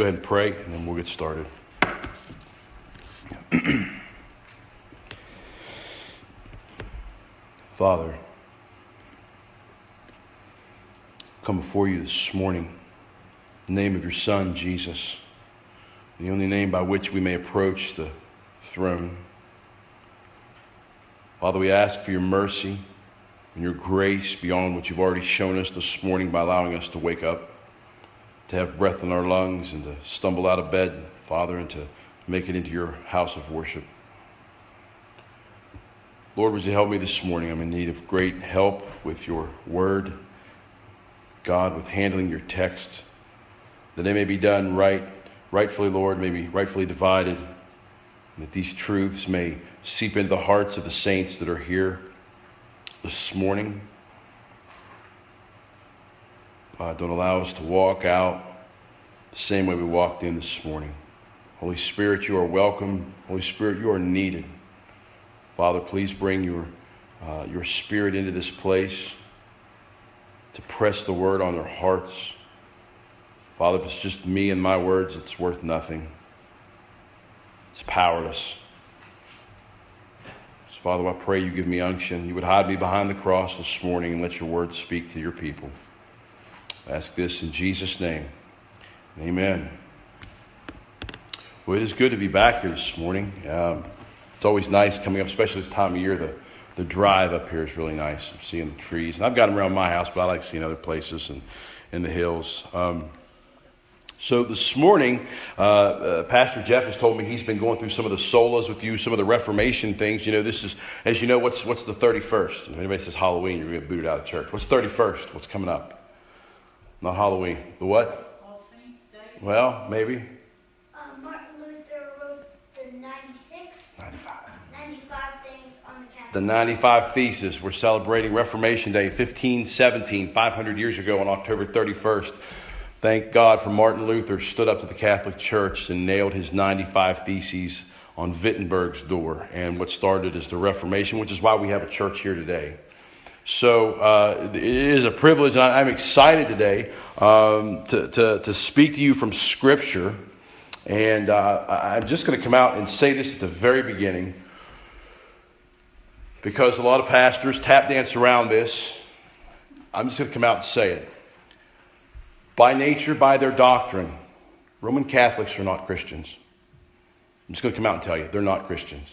go ahead and pray, and then we'll get started. Father, come before you this morning in the name of your Son, Jesus, the only name by which we may approach the throne. Father, we ask for your mercy and your grace beyond what you've already shown us this morning by allowing us to wake up, to have breath in our lungs, and to stumble out of bed, Father, and to make it into your house of worship. Lord, would you help me this morning? I'm in need of great help with your word, God, with handling your text, that they may be done right, rightfully, Lord, may be rightfully divided, and that these truths may seep into the hearts of the saints that are here this morning. God, don't allow us to walk out the same way we walked in this morning. Holy Spirit, you are welcome. Holy Spirit, you are needed. Father, please bring your, uh, your spirit into this place to press the word on their hearts. Father, if it's just me and my words, it's worth nothing. It's powerless. So, Father, I pray you give me unction. You would hide me behind the cross this morning and let your word speak to your people. I ask this in Jesus' name. Amen. Well, it is good to be back here this morning. Um, it's always nice coming up, especially this time of year. The, the drive up here is really nice. I'm seeing the trees. And I've got them around my house, but I like seeing other places and in the hills. Um, so this morning, uh, uh, Pastor Jeff has told me he's been going through some of the solas with you, some of the Reformation things. You know, this is, as you know, what's, what's the 31st? If anybody says Halloween, you're going to get booted out of church. What's 31st? What's coming up? Not Halloween. The what? All Saints Day. Well, maybe. Uh Martin Luther wrote the 95 Theses. We're celebrating Reformation Day, 1517, 500 years ago on October 31st. Thank God for Martin Luther stood up to the Catholic Church and nailed his 95 Theses on Wittenberg's door. And what started is the Reformation, which is why we have a church here today. So uh, it is a privilege, I'm excited today um, to, to, to, speak to you from Scripture. And uh, I'm just going to come out and say this at the very beginning because a lot of pastors tap dance around this. I'm just going to come out and say it. By nature, by their doctrine, Roman Catholics are not Christians. I'm just going to come out and tell you, they're not Christians.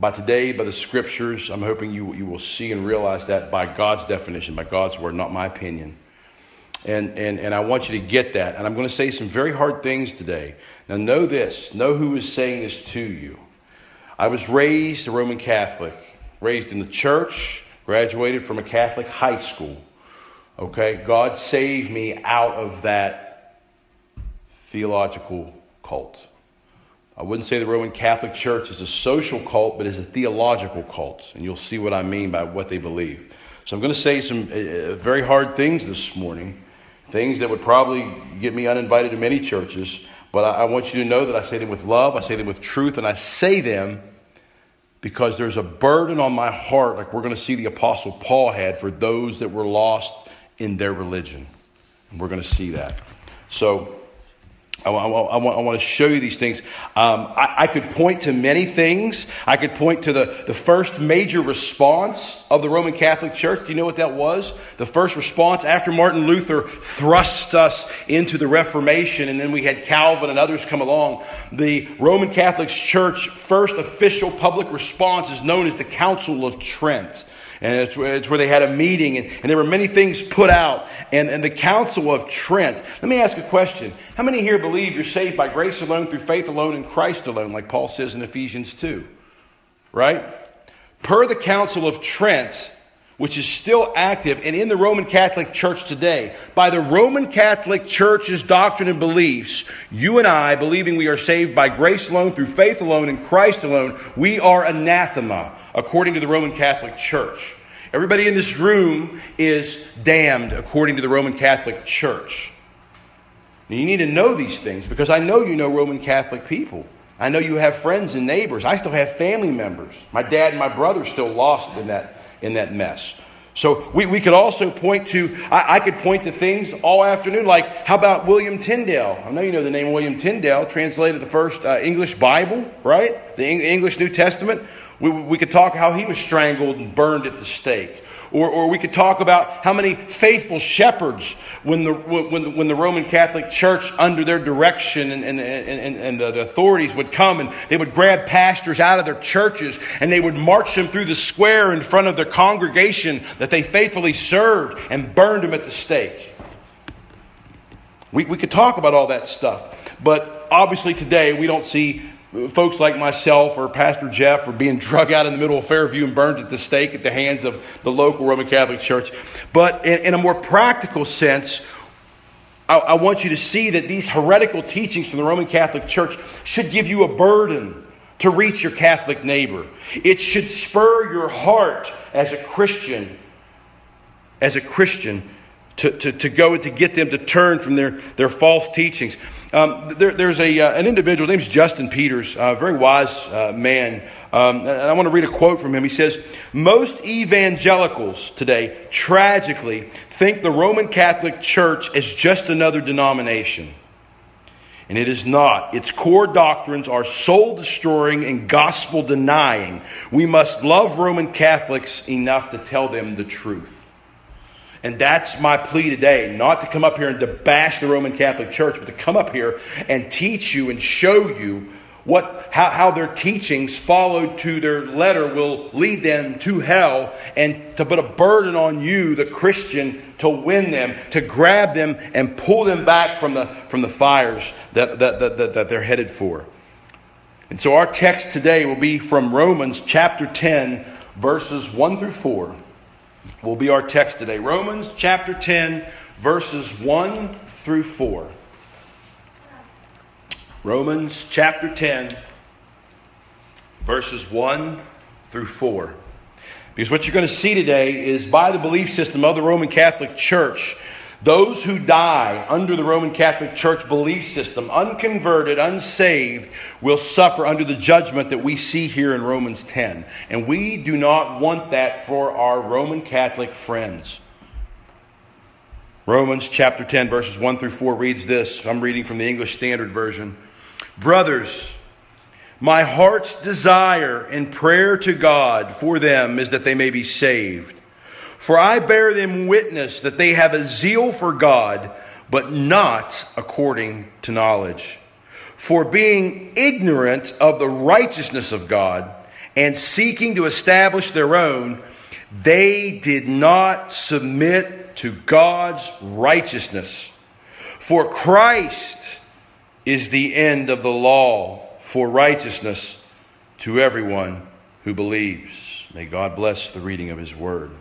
By today, by the scriptures, I'm hoping you, you will see and realize that by God's definition, by God's word, not my opinion. And, and, and I want you to get that. And I'm going to say some very hard things today. Now, know this know who is saying this to you. I was raised a Roman Catholic raised in the church, graduated from a Catholic high school. Okay, God saved me out of that theological cult. I wouldn't say the Roman Catholic Church is a social cult, but it's a theological cult. And you'll see what I mean by what they believe. So I'm going to say some uh, very hard things this morning, things that would probably get me uninvited to many churches. But I, I want you to know that I say them with love, I say them with truth, and I say them because there's a burden on my heart, like we're going to see the Apostle Paul had for those that were lost in their religion. And we're going to see that. So, I, I, I, want, I, want, to show you these things. Um, I, I, could point to many things. I could point to the, the first major response of the Roman Catholic Church. Do you know what that was? The first response after Martin Luther thrust us into the Reformation, and then we had Calvin and others come along. The Roman Catholic Church first official public response is known as the Council of Trent. And it's, it's where they had a meeting, and, and there were many things put out. And, and the Council of Trent. Let me ask a question. How many here believe you're saved by grace alone, through faith alone, in Christ alone, like Paul says in Ephesians 2? Right? Per the Council of Trent, which is still active and in the Roman Catholic Church today, by the Roman Catholic Church's doctrine and beliefs, you and I, believing we are saved by grace alone, through faith alone, in Christ alone, we are anathema, according to the Roman Catholic Church. Everybody in this room is damned, according to the Roman Catholic Church. Now, you need to know these things because I know you know Roman Catholic people. I know you have friends and neighbors. I still have family members. My dad and my brother are still lost in that in that mess. So we, we could also point to, I, I, could point to things all afternoon, like how about William Tyndale? I know you know the name William Tyndale, translated the first uh, English Bible, right? The English New Testament. We, we could talk how he was strangled and burned at the stake. Or, or we could talk about how many faithful shepherds, when the, when, when the Roman Catholic Church, under their direction and, and, and, and the authorities would come and they would grab pastors out of their churches and they would march them through the square in front of their congregation that they faithfully served and burned them at the stake. We, we could talk about all that stuff. But obviously today we don't see folks like myself or Pastor Jeff are being drug out in the middle of Fairview and burned at the stake at the hands of the local Roman Catholic Church. But in, in a more practical sense, I, I want you to see that these heretical teachings from the Roman Catholic Church should give you a burden to reach your Catholic neighbor. It should spur your heart as a Christian, as a Christian, to, to, to go and to get them to turn from their, their false teachings. Um, there, there's a, uh, an individual, his name is Justin Peters, a very wise uh, man. Um, I want to read a quote from him. He says, Most evangelicals today tragically think the Roman Catholic Church is just another denomination. And it is not. Its core doctrines are soul destroying and gospel denying. We must love Roman Catholics enough to tell them the truth. And that's my plea today, not to come up here and to bash the Roman Catholic Church, but to come up here and teach you and show you what how, how their teachings followed to their letter will lead them to hell and to put a burden on you, the Christian, to win them, to grab them and pull them back from the from the fires that, that, that, that they're headed for. And so our text today will be from Romans chapter 10, verses 1 through 4 will be our text today. Romans chapter 10, verses 1 through 4. Romans chapter 10, verses 1 through 4. Because what you're going to see today is by the belief system of the Roman Catholic Church, those who die under the Roman Catholic Church belief system, unconverted, unsaved, will suffer under the judgment that we see here in Romans 10. And we do not want that for our Roman Catholic friends. Romans chapter 10, verses 1 through 4 reads this. I'm reading from the English Standard Version. Brothers, my heart's desire and prayer to God for them is that they may be saved. For I bear them witness that they have a zeal for God, but not according to knowledge. For being ignorant of the righteousness of God and seeking to establish their own, they did not submit to God's righteousness. For Christ is the end of the law for righteousness to everyone who believes. May God bless the reading of his word.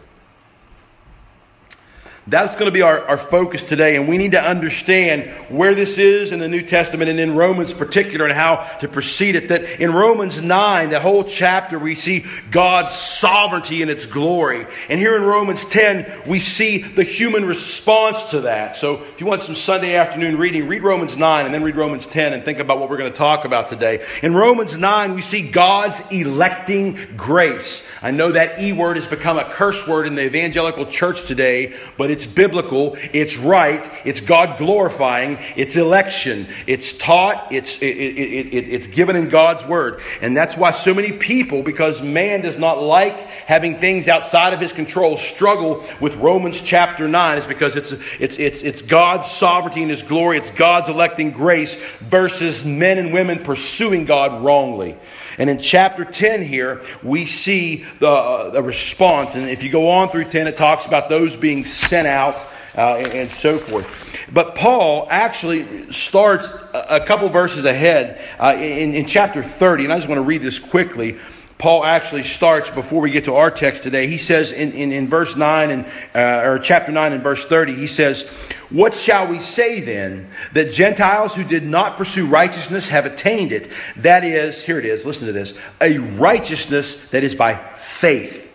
That's going to be our, our focus today, and we need to understand where this is in the New Testament and in Romans particular and how to proceed it. That in Romans 9, the whole chapter, we see God's sovereignty and its glory. And here in Romans 10, we see the human response to that. So if you want some Sunday afternoon reading, read Romans 9 and then read Romans 10 and think about what we're going to talk about today. In Romans 9, we see God's electing grace. I know that E word has become a curse word in the evangelical church today, but it's biblical, it's right, it's God glorifying, it's election, it's taught, it's, it, it, it, it's given in God's word. And that's why so many people, because man does not like having things outside of his control, struggle with Romans chapter 9, is because it's, it's, it's, it's God's sovereignty and his glory, it's God's electing grace versus men and women pursuing God wrongly. And in chapter 10 here, we see the, uh, the response. And if you go on through 10, it talks about those being sent out uh, and, and, so forth. But Paul actually starts a, couple verses ahead uh, in, in chapter 30. And I just want to read this quickly. Paul actually starts before we get to our text today. He says in, in, in verse 9 and uh, or chapter 9 and verse 30, he says, What shall we say then? That Gentiles who did not pursue righteousness have attained it. That is, here it is, listen to this, a righteousness that is by faith.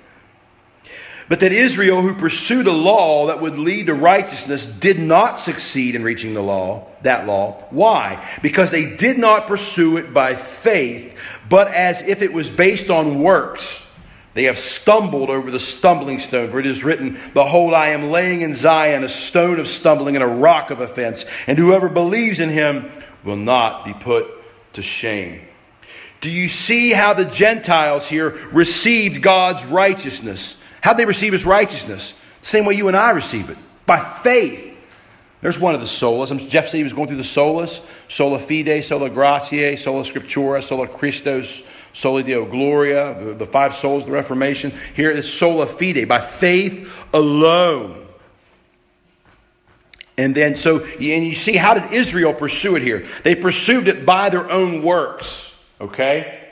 But that Israel, who pursued a law that would lead to righteousness, did not succeed in reaching the law, that law. Why? Because they did not pursue it by faith, but as if it was based on works. They have stumbled over the stumbling stone, for it is written, Behold, I am laying in Zion a stone of stumbling and a rock of offense, and whoever believes in him will not be put to shame. Do you see how the Gentiles here received God's righteousness? How they receive his righteousness? Same way you and I receive it by faith. There's one of the solas. Jeff said he was going through the solas sola fide, sola gratia, sola scriptura, sola Christos, Soli Deo Gloria, the, the five solas of the Reformation. Here is sola fide, by faith alone. And then, so, and you see, how did Israel pursue it here? They pursued it by their own works, okay?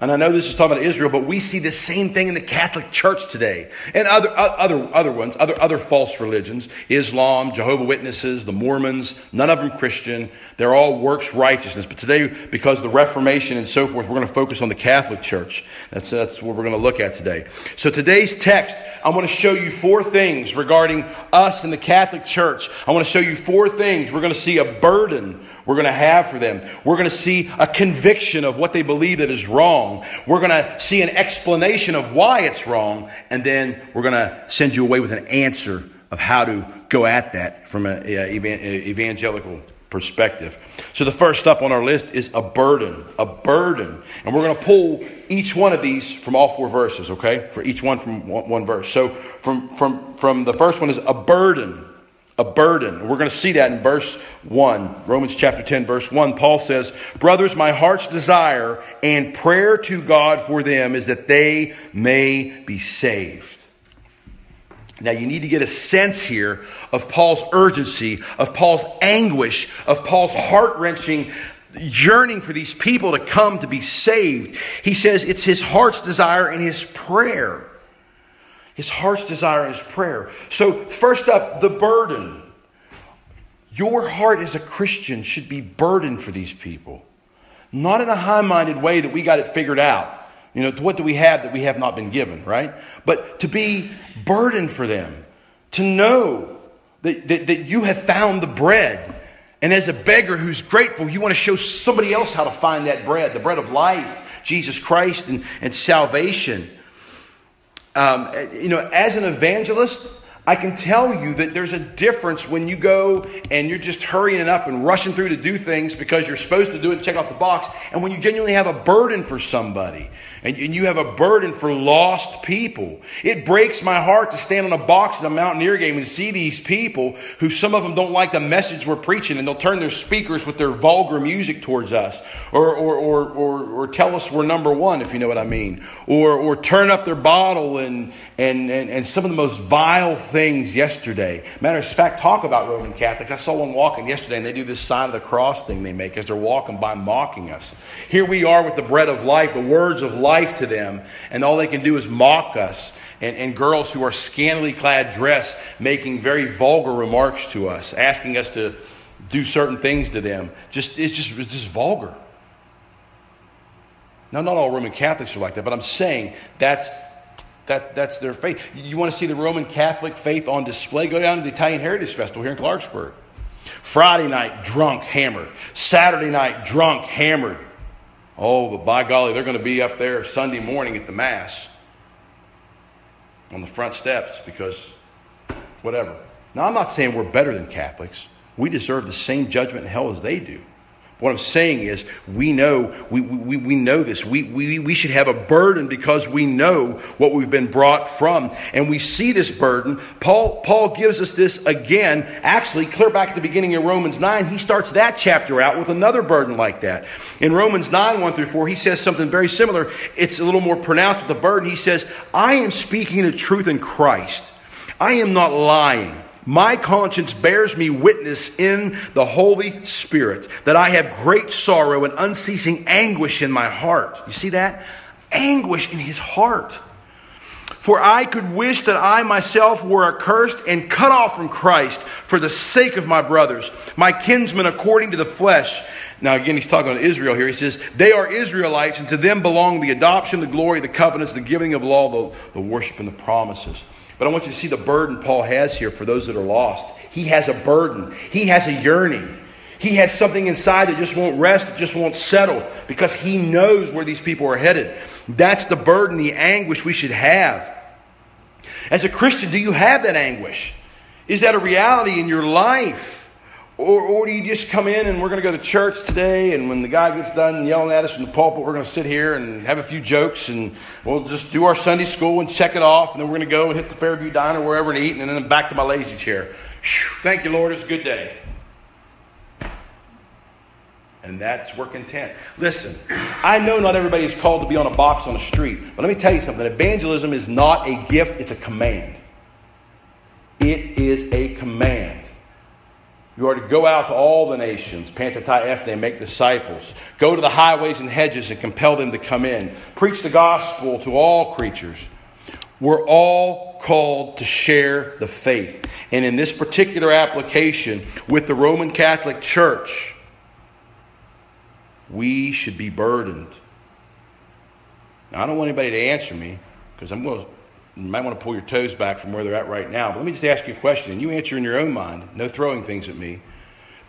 And I know this is talking about Israel, but we see the same thing in the Catholic Church today and other, other, other ones, other, other false religions Islam, Jehovah Witnesses, the Mormons, none of them Christian. They're all works righteousness. But today, because of the Reformation and so forth, we're going to focus on the Catholic Church. That's, that's what we're going to look at today. So today's text, I want to show you four things regarding us in the Catholic Church. I want to show you four things. We're going to see a burden we're going to have for them. We're going to see a conviction of what they believe that is wrong. We're going to see an explanation of why it's wrong. And then we're going to send you away with an answer of how to go at that from an evangelical perspective. So the first up on our list is a burden. A burden. And we're going to pull each one of these from all four verses, okay? For each one from one, verse. So from, from, from the first one is a burden a burden. We're going to see that in verse 1, Romans chapter 10, verse 1. Paul says, Brothers, my heart's desire and prayer to God for them is that they may be saved. Now, you need to get a sense here of Paul's urgency, of Paul's anguish, of Paul's heart wrenching yearning for these people to come to be saved. He says it's his heart's desire and his prayer. His heart's desire is prayer. So, first up, the burden. Your heart as a Christian should be burdened for these people. Not in a high minded way that we got it figured out. You know, what do we have that we have not been given, right? But to be burdened for them, to know that, that, that you have found the bread. And as a beggar who's grateful, you want to show somebody else how to find that bread, the bread of life, Jesus Christ and, and salvation. Um, you know, as an evangelist, I can tell you that there's a difference when you go and you're just hurrying up and rushing through to do things because you're supposed to do it and check off the box, and when you genuinely have a burden for somebody and you have a burden for lost people. It breaks my heart to stand on a box at a Mountaineer game and see these people who some of them don't like the message we're preaching and they'll turn their speakers with their vulgar music towards us or, or, or, or, or tell us we're number one, if you know what I mean, or, or turn up their bottle and, and, and, and some of the most vile things yesterday. Matter of fact, talk about Roman Catholics. I saw one walking yesterday and they do this sign of the cross thing they make as they're walking by mocking us. Here we are with the bread of life, the words of life to them, and all they can do is mock us. And, and girls who are scantily clad dressed making very vulgar remarks to us, asking us to do certain things to them. Just, it's, just, it's just vulgar. Now, not all Roman Catholics are like that, but I'm saying that's, that, that's their faith. You want to see the Roman Catholic faith on display? Go down to the Italian Heritage Festival here in Clarksburg. Friday night, drunk, hammered. Saturday night, drunk, hammered. Oh, but by golly, they're going to be up there Sunday morning at the Mass on the front steps because whatever. Now, I'm not saying we're better than Catholics. We deserve the same judgment in hell as they do. What I'm saying is, we know, we, we, we know this. We, we, we should have a burden because we know what we've been brought from. And we see this burden. Paul, Paul gives us this again. Actually, clear back at the beginning of Romans 9, he starts that chapter out with another burden like that. In Romans 9, 1 through 4, he says something very similar. It's a little more pronounced with the burden. He says, I am speaking the truth in Christ. I am not lying. My conscience bears me witness in the Holy Spirit that I have great sorrow and unceasing anguish in my heart. You see that? Anguish in his heart. For I could wish that I myself were accursed and cut off from Christ for the sake of my brothers, my kinsmen according to the flesh. Now, again, he's talking about Israel here. He says, They are Israelites, and to them belong the adoption, the glory, the covenants, the giving of law, the, the worship, and the promises. But I want you to see the burden Paul has here for those that are lost. He has a burden, he has a yearning. He has something inside that just won't rest, it just won't settle, because he knows where these people are headed. That's the burden, the anguish we should have. As a Christian, do you have that anguish? Is that a reality in your life? Or, or do you just come in and we're going to go to church today, and when the guy gets done yelling at us from the pulpit, we're going to sit here and have a few jokes, and we'll just do our Sunday school and check it off, and then we're going to go and hit the Fairview Diner, wherever, and eat, and then back to my lazy chair. Whew, thank you, Lord. It's a good day. And that's we're content. Listen, I know not everybody is called to be on a box on the street, but let me tell you something. Evangelism is not a gift, it's a command. It is a command. You are to go out to all the nations, panta ta ethne, make disciples. Go to the highways and hedges and compel them to come in. Preach the gospel to all creatures. We're all called to share the faith. And in this particular application with the Roman Catholic Church, we should be burdened. Now, I don't want anybody to answer me because I'm going to you might want to pull your toes back from where they're at right now. But let me just ask you a question, and you answer in your own mind. No throwing things at me.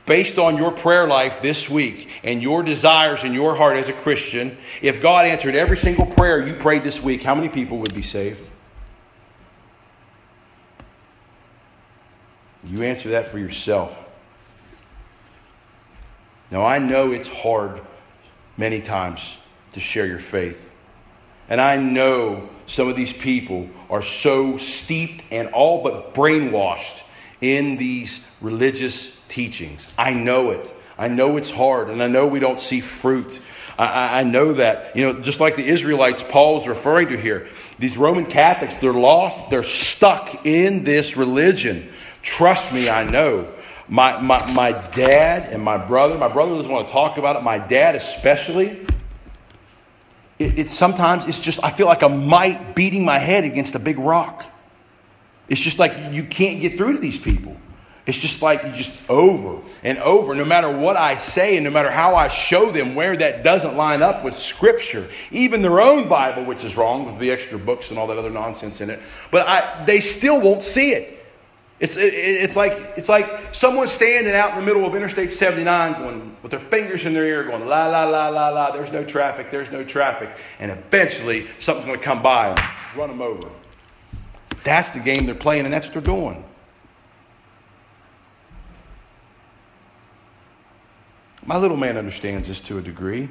Based on your prayer life this week and your desires in your heart as a Christian, if God answered every single prayer you prayed this week, how many people would be saved? You answer that for yourself. Now, I know it's hard many times to share your faith. And I know some of these people are so steeped and all but brainwashed in these religious teachings. I know it. I know it's hard, and I know we don't see fruit. I, I, know that. You know, just like the Israelites Paul is referring to here, these Roman Catholics, they're lost, they're stuck in this religion. Trust me, I know. My, my, my dad and my brother, my brother doesn't want to talk about it, my dad especially, it, it, sometimes it's just, I feel like a mite beating my head against a big rock. It's just like you can't get through to these people. It's just like you just over and over, no matter what I say and no matter how I show them where that doesn't line up with Scripture, even their own Bible, which is wrong with the extra books and all that other nonsense in it. But I, they still won't see it. It's, it, it's, like, it's like someone standing out in the middle of Interstate 79 going, with their fingers in their ear going, la, la, la, la, la, there's no traffic, there's no traffic. And eventually something's going to come by and run them over. That's the game they're playing, and that's what they're doing. My little man understands this to a degree.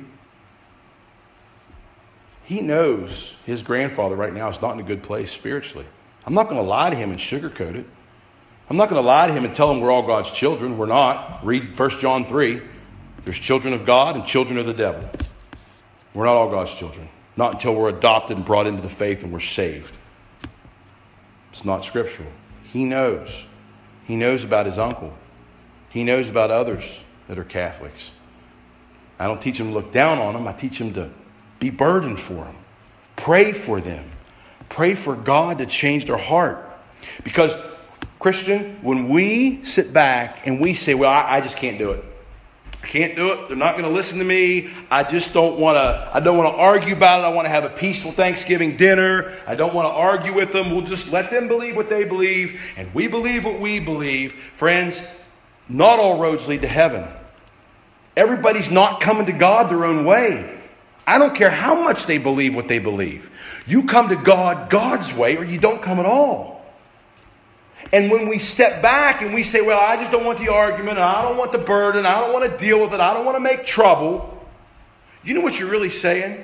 He knows his grandfather right now is not in a good place spiritually. I'm not going to lie to him and sugarcoat it. I'm not going to lie to him and tell him we're all God's children. We're not. Read 1 John 3. There's children of God and children of the devil. We're not all God's children. Not until we're adopted and brought into the faith and we're saved. It's not scriptural. He knows. He knows about his uncle. He knows about others that are Catholics. I don't teach him to look down on them. I teach him to be burdened for them. Pray for them. Pray for God to change their heart. Because Christian, when we sit back and we say, well, I, I just can't do it. I can't do it. They're not going to listen to me. I just don't want to. I don't want to argue about it. I want to have a peaceful Thanksgiving dinner. I don't want to argue with them. We'll just let them believe what they believe, and we believe what we believe. Friends, not all roads lead to heaven. Everybody's not coming to God their own way. I don't care how much they believe what they believe. You come to God God's way, or you don't come at all. And when we step back and we say, well, I just don't want the argument, I don't want the burden, I don't want to deal with it, I don't want to make trouble, you know what you're really saying?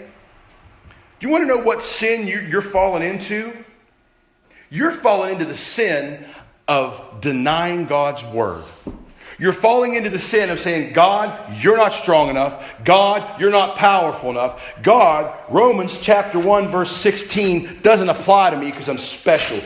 Do you want to know what sin you're falling into? You're falling into the sin of denying God's word. You're falling into the sin of saying, God, you're not strong enough. God, you're not powerful enough. God, Romans chapter 1, verse 16, doesn't apply to me because I'm special.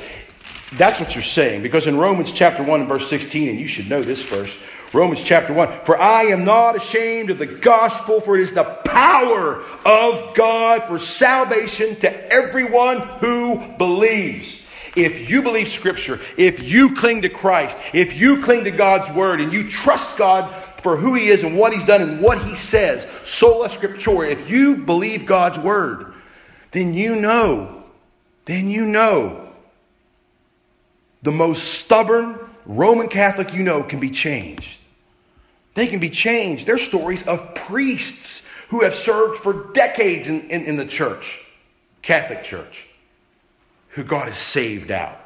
That's what you're saying. Because in Romans chapter 1 and verse 16, and you should know this verse, Romans chapter 1, for I am not ashamed of the gospel, for it is the power of God for salvation to everyone who believes. If you believe Scripture, if you cling to Christ, if you cling to God's Word, and you trust God for who He is and what He's done and what He says, sola scriptura, if you believe God's Word, then you know, then you know the most stubborn Roman Catholic you know can be changed. They can be changed. They're stories of priests who have served for decades in, in, in the church, Catholic Church, who God has saved out.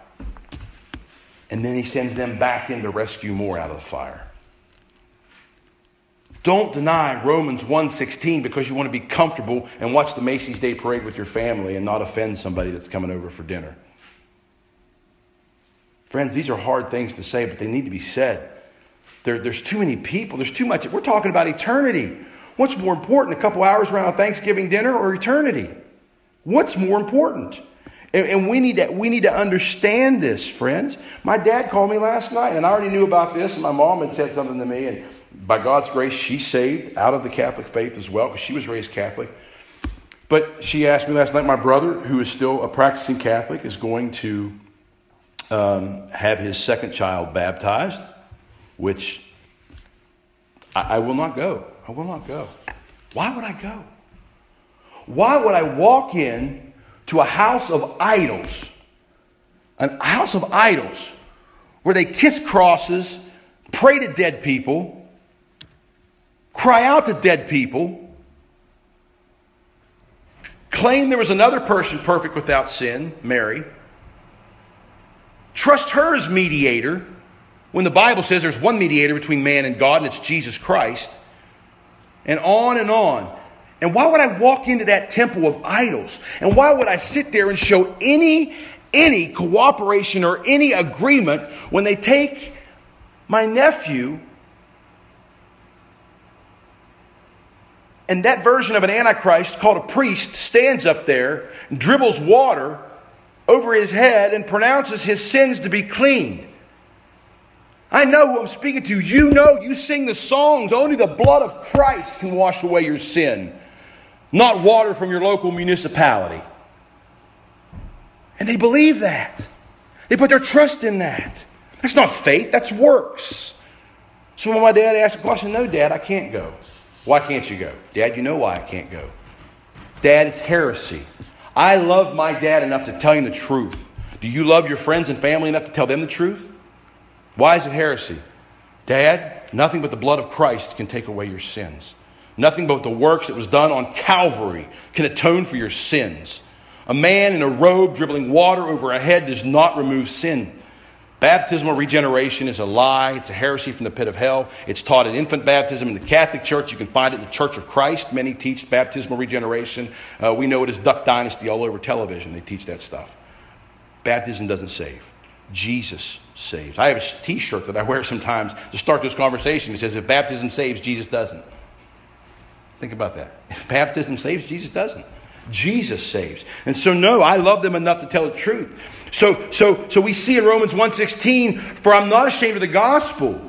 And then he sends them back in to rescue more out of the fire. Don't deny Romans 1:16 because you want to be comfortable and watch the Macy's Day Parade with your family and not offend somebody that's coming over for dinner. Friends, these are hard things to say, but they need to be said. There, there's too many people. There's too much. We're talking about eternity. What's more important, a couple hours around Thanksgiving dinner or eternity? What's more important? And, and, we, need to, we need to understand this, friends. My dad called me last night, and I already knew about this, and my mom had said something to me, and by God's grace, she saved out of the Catholic faith as well, because she was raised Catholic. But she asked me last night, my brother, who is still a practicing Catholic, is going to um, have his second child baptized, which I, I will not go. I will not go. Why would I go? Why would I walk in to a house of idols, a house of idols, where they kiss crosses, pray to dead people, cry out to dead people, claim there was another person perfect without sin, Mary, trust her as mediator, when the Bible says there's one mediator between man and God, and it's Jesus Christ, and on and on. And why would I walk into that temple of idols? And why would I sit there and show any any cooperation or any agreement when they take my nephew and that version of an antichrist called a priest stands up there, dribbles water over his head and pronounces his sins to be cleaned. I know who I'm speaking to. You know, you sing the songs. Only the blood of Christ can wash away your sin, not water from your local municipality. And they believe that. They put their trust in that. That's not faith, that's works. So when my dad asked a question, no, Dad, I can't go. Why can't you go? Dad, you know why I can't go. Dad, it's heresy. I love my dad enough to tell him the truth. Do you love your friends and family enough to tell them the truth? Why is it heresy? Dad, nothing but the blood of Christ can take away your sins. Nothing but the works that was done on Calvary can atone for your sins. A man in a robe dribbling water over a head does not remove sin. Baptismal regeneration is a lie. It's a heresy from the pit of hell. It's taught in infant baptism in the Catholic Church. You can find it in the Church of Christ. Many teach baptismal regeneration. Uh, we know it as Duck Dynasty all over television. They teach that stuff. Baptism doesn't save. Jesus saves. I have a t shirt that I wear sometimes to start this conversation. It says, If baptism saves, Jesus doesn't. Think about that. If baptism saves, Jesus doesn't. Jesus saves. And so, no, I love them enough to tell the truth. So, so, so we see in Romans 1.16, For I'm not ashamed of the gospel,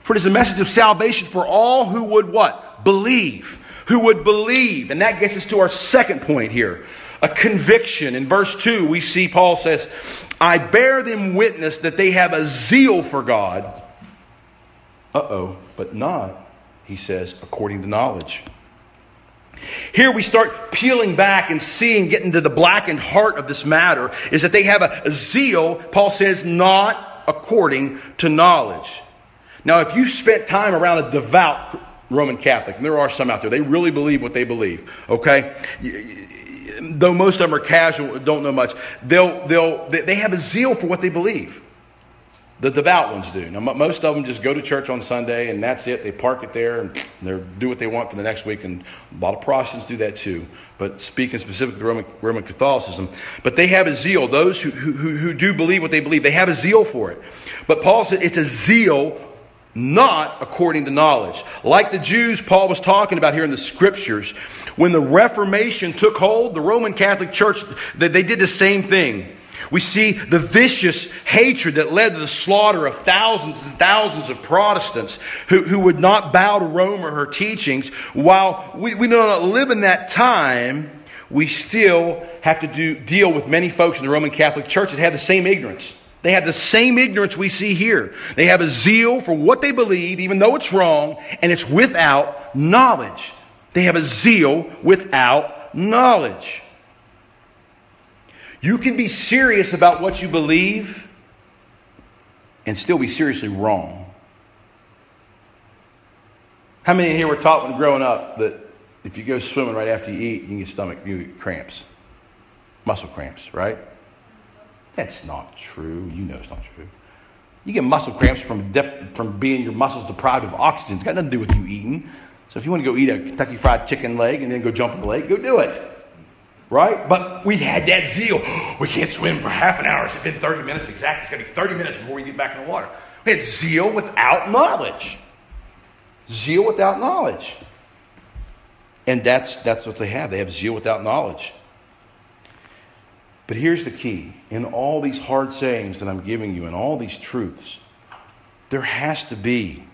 for it is a message of salvation for all who would what? Believe. Who would believe. And that gets us to our second point here. A conviction. In verse 2, we see Paul says, I bear them witness that they have a zeal for God. Uh oh, but not, he says, according to knowledge. Here we start peeling back and seeing, getting to the blackened heart of this matter, is that they have a, a zeal, Paul says, not according to knowledge. Now, if you spent time around a devout Roman Catholic, and there are some out there, they really believe what they believe, okay? though most of them are casual, don't know much, they'll, they'll, they have a zeal for what they believe. The devout ones do. Now, most of them just go to church on Sunday and that's it. They park it there and they do what they want for the next week. And a lot of Protestants do that too. But speaking specifically to Roman, Roman Catholicism, but they have a zeal. Those who, who, who do believe what they believe, they have a zeal for it. But Paul said it's a zeal not according to knowledge. Like the Jews Paul was talking about here in the scriptures, when the Reformation took hold, the Roman Catholic Church, they did the same thing. We see the vicious hatred that led to the slaughter of thousands and thousands of Protestants who, who would not bow to Rome or her teachings. While we, we do not live in that time, we still have to do, deal with many folks in the Roman Catholic Church that have the same ignorance. They have the same ignorance we see here. They have a zeal for what they believe, even though it's wrong, and it's without knowledge. They have a zeal without knowledge. You can be serious about what you believe and still be seriously wrong. How many here were taught when growing up that if you go swimming right after you eat, you get stomach you get cramps, muscle cramps, right? That's not true. You know it's not true. You get muscle cramps from, from being your muscles deprived of oxygen. It's got nothing to do with you eating. So if you want to go eat a Kentucky Fried Chicken leg and then go jump in the lake, go do it. Right? But we had that zeal. We can't swim for half an hour. It's been 30 minutes exactly. It's going to be 30 minutes before we get back in the water. We had zeal without knowledge. Zeal without knowledge. And that's, that's what they have. They have zeal without knowledge. But here's the key in all these hard sayings that I'm giving you and all these truths, there has to be,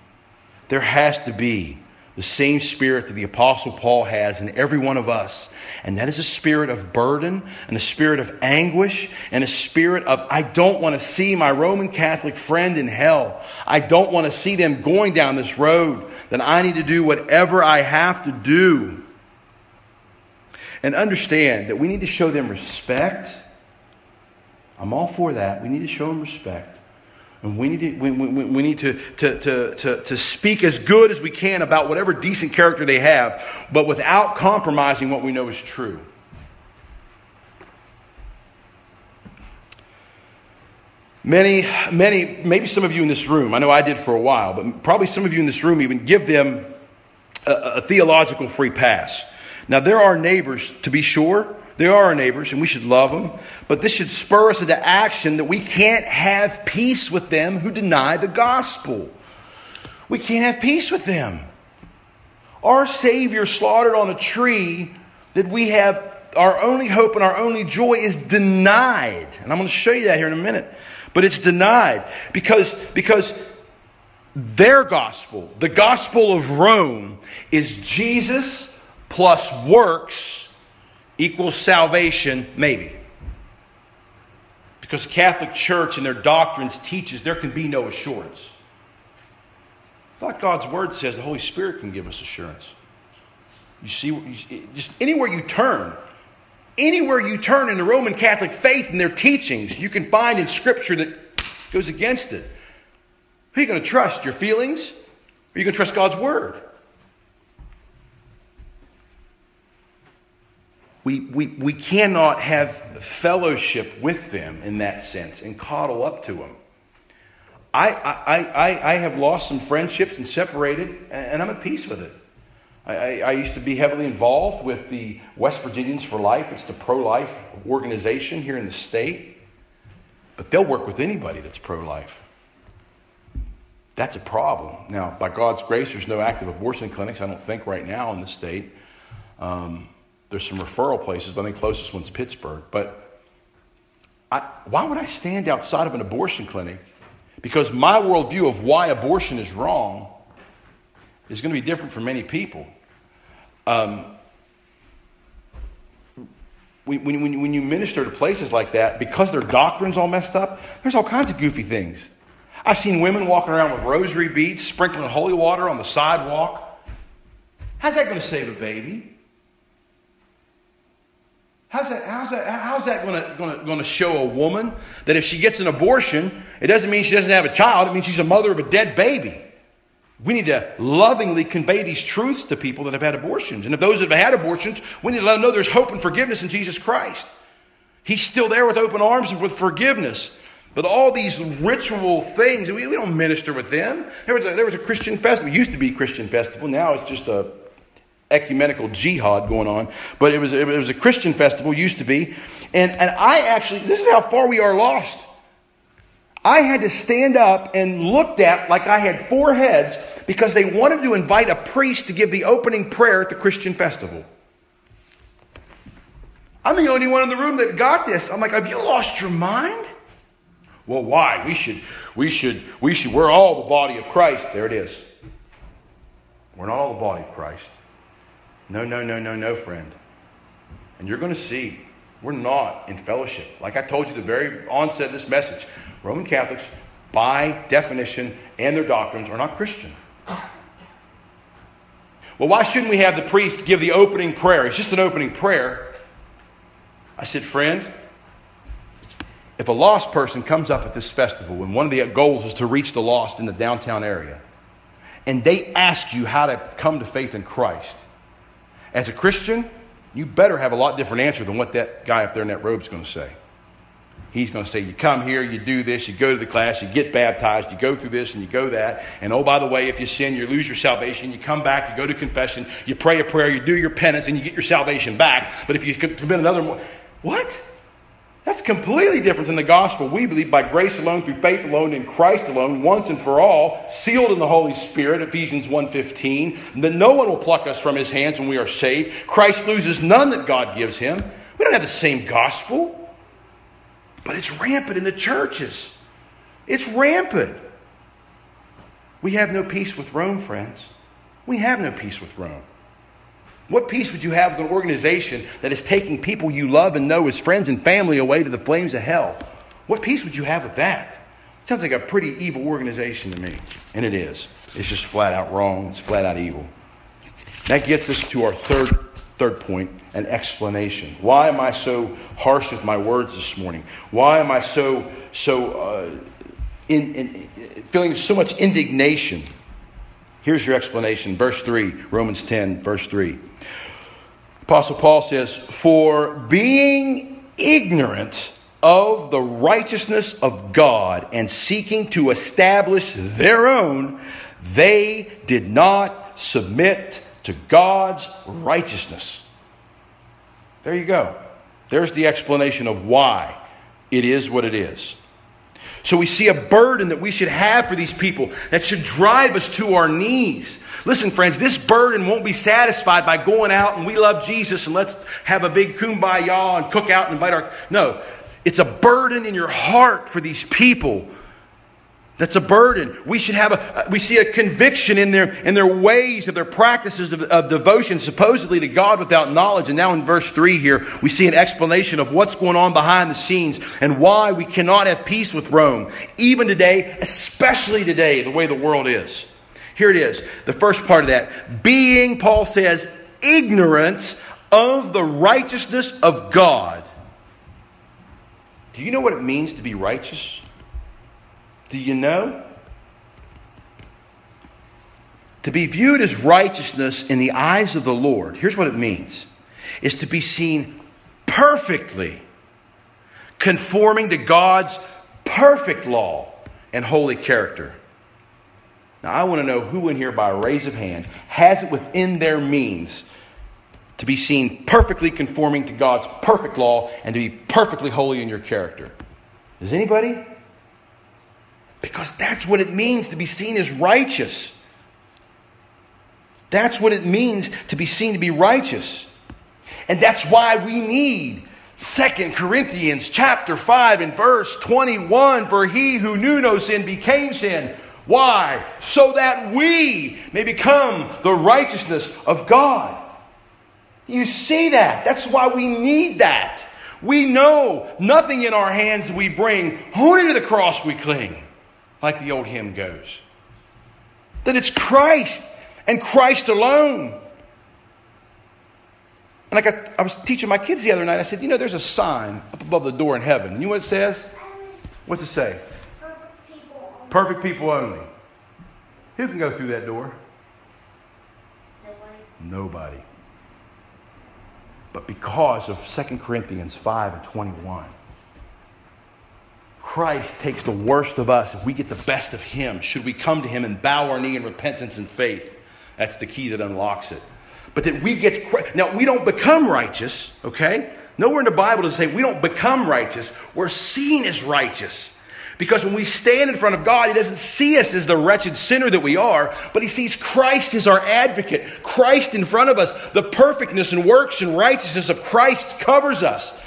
there has to be the same spirit that the Apostle Paul has in every one of us. And that is a spirit of burden and a spirit of anguish and a spirit of, I don't want to see my Roman Catholic friend in hell. I don't want to see them going down this road. That I need to do whatever I have to do. And understand that we need to show them respect. I'm all for that. We need to show them respect. And we need, to, we, we, we need to, to, to, to, to speak as good as we can about whatever decent character they have, but without compromising what we know is true. Many, many, maybe some of you in this room, I know I did for a while, but probably some of you in this room even give them a, a theological free pass. Now, there are neighbors, to be sure, they are our neighbors, and we should love them. But this should spur us into action that we can't have peace with them who deny the gospel. We can't have peace with them. Our Savior slaughtered on a tree that we have our only hope and our only joy is denied. And I'm going to show you that here in a minute. But it's denied because, because their gospel, the gospel of Rome, is Jesus plus works equals salvation? Maybe. Because Catholic Church and their doctrines teaches there can be no assurance. Thought God's word says the Holy Spirit can give us assurance. You see, just anywhere you turn, anywhere you turn in the Roman Catholic faith and their teachings, you can find in Scripture that goes against it. Who are you going to trust? Your feelings? Or are you going to trust God's word? We, we, we cannot have fellowship with them in that sense and coddle up to them. I, I, I, I have lost some friendships and separated, and I'm at peace with it. I, I used to be heavily involved with the West Virginians for Life. It's the pro life organization here in the state. But they'll work with anybody that's pro life. That's a problem. Now, by God's grace, there's no active abortion clinics, I don't think, right now in the state. Um, there's some referral places, but I think closest one's Pittsburgh. But I, why would I stand outside of an abortion clinic? Because my worldview of why abortion is wrong is going to be different for many people. Um, when, when, when you minister to places like that, because their doctrine's all messed up, there's all kinds of goofy things. I've seen women walking around with rosary beads, sprinkling holy water on the sidewalk. How's that going to save a baby? How's that, how's that, how's that to, gonna gonna show a woman that if she gets an abortion, it doesn't mean she doesn't have a child, it means she's a mother of a dead baby? We need to lovingly convey these truths to people that have had abortions. And if those that have had abortions, we need to let them know there's hope and forgiveness in Jesus Christ. He's still there with open arms and with forgiveness. But all these ritual things, we, we don't minister with them. There was, a, there was a Christian festival. It used to be a Christian festival. Now it's just a ecumenical jihad going on, but it was, it was a Christian festival, used to be. And, and I actually, this is how far we are lost. I had to stand up and looked at like I had four heads because they wanted to invite a priest to give the opening prayer at the Christian festival. I'm the only one in the room that got this. I'm like, have you lost your mind? Well, why? We should, we should, we should, we're all the body of Christ. There it is. We're not all the body of Christ. No, no, no, no, no, friend. And you're going to see we're not in fellowship. Like I told you the very onset of this message, Roman Catholics, by definition and their doctrines, are not Christian. Well, why shouldn't we have the priest give the opening prayer? It's just an opening prayer. I said, friend, if a lost person comes up at this festival and one of the goals is to reach the lost in the downtown area, and they ask you how to come to faith in Christ, as a Christian, you better have a lot different answer than what that guy up there in that robe is going to say. He's going to say, You come here, you do this, you go to the class, you get baptized, you go through this and you go that. And oh, by the way, if you sin, you lose your salvation. You come back, you go to confession, you pray a prayer, you do your penance, and you get your salvation back. But if you commit another, what? That's completely different than the gospel. We believe by grace alone, through faith alone, in Christ alone, once and for all, sealed in the Holy Spirit, Ephesians 1.15, that no one will pluck us from his hands when we are saved. Christ loses none that God gives him. We don't have the same gospel. But it's rampant in the churches. It's rampant. We have no peace with Rome, friends. We have no peace with Rome. What peace would you have with an organization that is taking people you love and know as friends and family away to the flames of hell? What peace would you have with that? Sounds like a pretty evil organization to me. And it is. It's just flat out wrong. It's flat out evil. That gets us to our third, third point an explanation. Why am I so harsh with my words this morning? Why am I so, so uh, in, in, feeling so much indignation? Here's your explanation. Verse 3, Romans 10, verse 3. Apostle Paul says, For being ignorant of the righteousness of God and seeking to establish their own, they did not submit to God's righteousness. There you go. There's the explanation of why it is what it is. So we see a burden that we should have for these people that should drive us to our knees. Listen, friends, this burden won't be satisfied by going out and we love Jesus and let's have a big kumbaya and cook out and invite our. No, it's a burden in your heart for these people that's a burden. We should have a, we see a conviction in their, in their ways of their practices of, of, devotion, supposedly to God without knowledge. And now in verse 3 here, we see an explanation of what's going on behind the scenes and why we cannot have peace with Rome, even today, especially today, the way the world is. Here it is. The first part of that. Being, Paul says, ignorant of the righteousness of God. Do you know what it means to be righteous? Do you know? To be viewed as righteousness in the eyes of the Lord, here's what it means is to be seen perfectly conforming to God's perfect law and holy character. Now, I want to know who in here, by a raise of hand, has it within their means to be seen perfectly conforming to God's perfect law and to be perfectly holy in your character. Does anybody? Because that's what it means to be seen as righteous. That's what it means to be seen to be righteous. And that's why we need Second Corinthians chapter 5 and verse 21 for he who knew no sin became sin. Why? So that we may become the righteousness of God. You see that? That's why we need that. We know nothing in our hands we bring, only to the cross we cling like the old hymn goes. That it's Christ and Christ alone. And I, I was teaching my kids the other night, I said, you know, there's a sign up above the door in heaven. You know what it says? What's it say? Perfect people only. Perfect people only. Who can go through that door? Nobody. Nobody. But because of 2 Corinthians 5 and 21, Christ takes the worst of us if we get the best of Him. Should we come to Him and bow our knee in repentance and faith? That's the key that unlocks it. But that we get, now we don't become righteous, okay? Nowhere in the Bible does it say we don't become righteous. We're seen as righteous. Because when we stand in front of God, He doesn't see us as the wretched sinner that we are, but He sees Christ as our advocate. Christ in front of us. The perfectness and works and righteousness of Christ covers us.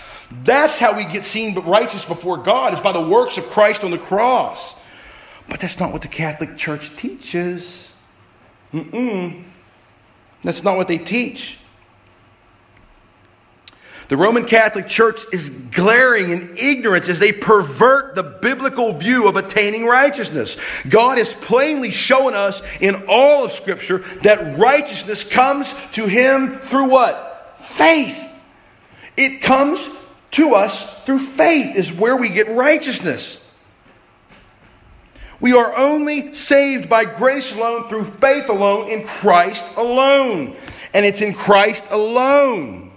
That's how we get seen righteous before God, is by the works of Christ on the cross. But that's not what the Catholic Church teaches. Mm-mm. That's not what they teach. The Roman Catholic Church is glaring in ignorance as they pervert the biblical view of attaining righteousness. God has plainly shown us in all of Scripture that righteousness comes to Him through what? Faith. It comes to us through faith, is where we get righteousness. We are only saved by grace alone, through faith alone, in Christ alone. And it's in Christ alone.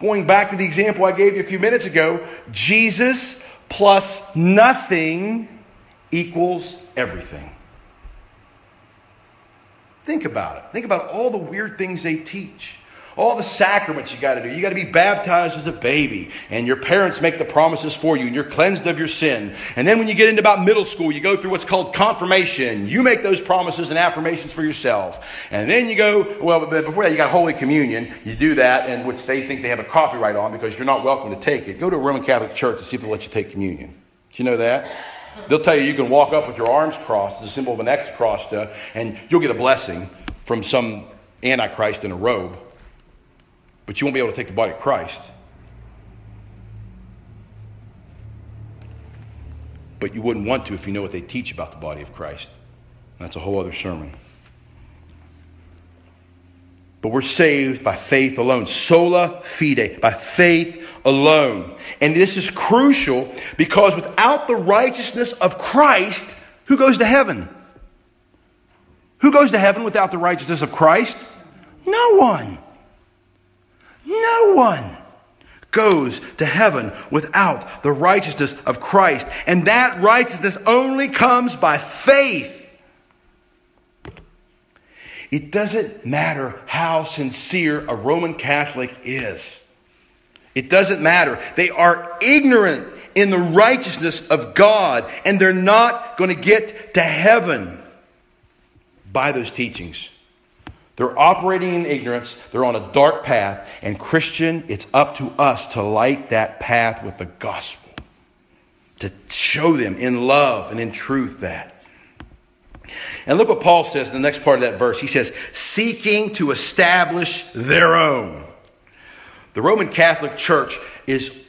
Going back to the example I gave you a few minutes ago, Jesus plus nothing equals everything. Think about it. Think about all the weird things they teach. All the sacraments you got to do. You got to be baptized as a baby, and your parents make the promises for you, and you're cleansed of your sin. And then when you get into about middle school, you go through what's called confirmation. You make those promises and affirmations for yourself. And then you go, well, before that, you got Holy Communion. You do that, and which they think they have a copyright on because you're not welcome to take it. Go to a Roman Catholic church to see if they'll let you take communion. Do you know that? They'll tell you you can walk up with your arms crossed, the symbol of an X crossed, uh, and you'll get a blessing from some antichrist in a robe but you won't be able to take the body of Christ. But you wouldn't want to if you know what they teach about the body of Christ. That's a whole other sermon. But we're saved by faith alone. Sola fide, by faith alone. And this is crucial because without the righteousness of Christ, who goes to heaven? Who goes to heaven without the righteousness of Christ? No one. No one goes to heaven without the righteousness of Christ. And that righteousness only comes by faith. It doesn't matter how sincere a Roman Catholic is. It doesn't matter. They are ignorant in the righteousness of God, and they're not going to get to heaven by those teachings. They're operating in ignorance. They're on a dark path. And, Christian, it's up to us to light that path with the gospel, to show them in love and in truth that. And look what Paul says in the next part of that verse. He says, seeking to establish their own. The Roman Catholic Church is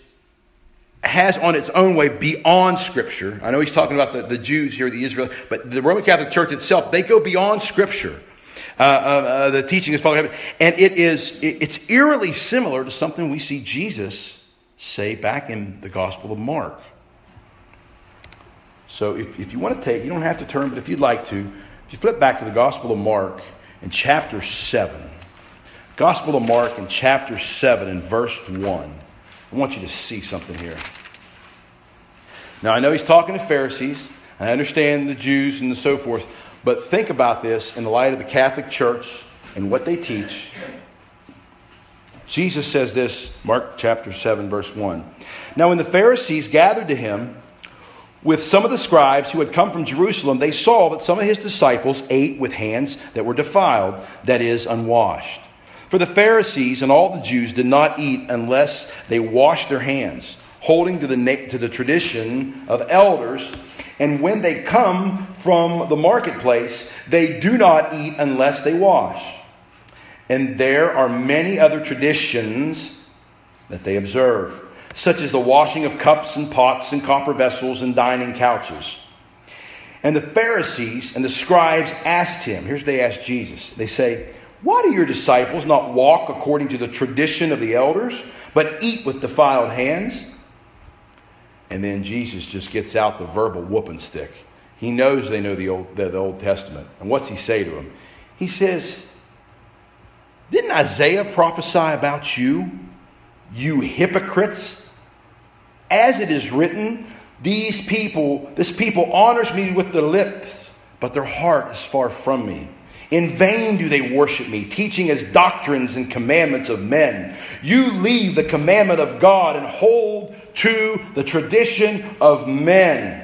has on its own way beyond Scripture. I know he's talking about the, the Jews here, the Israel, but the Roman Catholic Church itself, they go beyond Scripture. Uh, uh, uh, the teaching is following heaven. And it is, it's eerily similar to something we see Jesus say back in the Gospel of Mark. So if, if you want to take, you don't have to turn, but if you'd like to, if you flip back to the Gospel of Mark in chapter 7, Gospel of Mark in chapter 7 and verse 1, I want you to see something here. Now, I know he's talking to Pharisees. I understand the Jews and so forth. But think about this in the light of the Catholic Church and what they teach. Jesus says this, Mark chapter 7, verse 1. Now, when the Pharisees gathered to him with some of the scribes who had come from Jerusalem, they saw that some of his disciples ate with hands that were defiled, that is, unwashed. For the Pharisees and all the Jews did not eat unless they washed their hands, holding to the, to the tradition of elders and when they come from the marketplace, they do not eat unless they wash. And there are many other traditions that they observe, such as the washing of cups and pots and copper vessels and dining couches. And the Pharisees and the scribes asked him, here's what they asked Jesus. They say, Why do your disciples not walk according to the tradition of the elders, but eat with defiled hands? And then Jesus just gets out the verbal whooping stick. He knows they know the Old, the, the Old Testament. And what's he say to them? He says, Didn't Isaiah prophesy about you, you hypocrites? As it is written, these people, this people honors me with their lips, but their heart is far from me. In vain do they worship me, teaching as doctrines and commandments of men. You leave the commandment of God and hold to the tradition of men.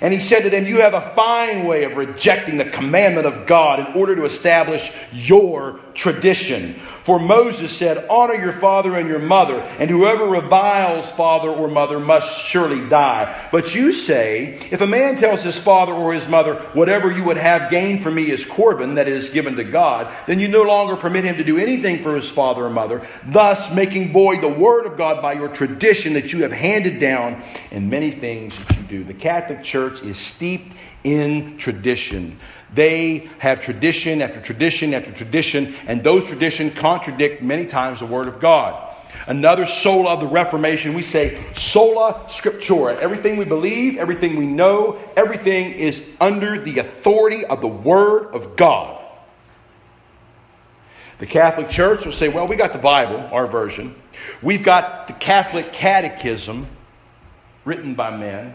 And he said to them, You have a fine way of rejecting the commandment of God in order to establish your tradition. For Moses said, Honor your father and your mother, and whoever reviles father or mother must surely die. But you say, If a man tells his father or his mother, Whatever you would have gained from me is Corban, that is given to God, then you no longer permit him to do anything for his father or mother, thus making void the word of God by your tradition that you have handed down in many things that you do. The Catholic Church is steeped in tradition. They have tradition after tradition after tradition, and those traditions contradict many times the Word of God. Another sola of the Reformation, we say sola scriptura. Everything we believe, everything we know, everything is under the authority of the Word of God. The Catholic Church will say, well, we got the Bible, our version. We've got the Catholic Catechism, written by men.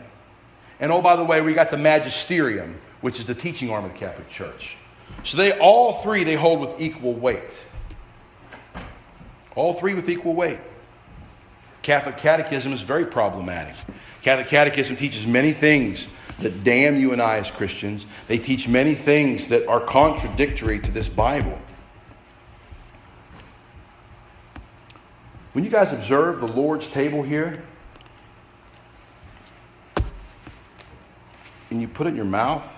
And oh, by the way, we got the Magisterium, which is the teaching arm of the Catholic Church. So they all three they hold with equal weight. All three with equal weight. Catholic Catechism is very problematic. Catholic Catechism teaches many things that damn you and I as Christians. They teach many things that are contradictory to this Bible. When you guys observe the Lord's table here, and you put it in your mouth,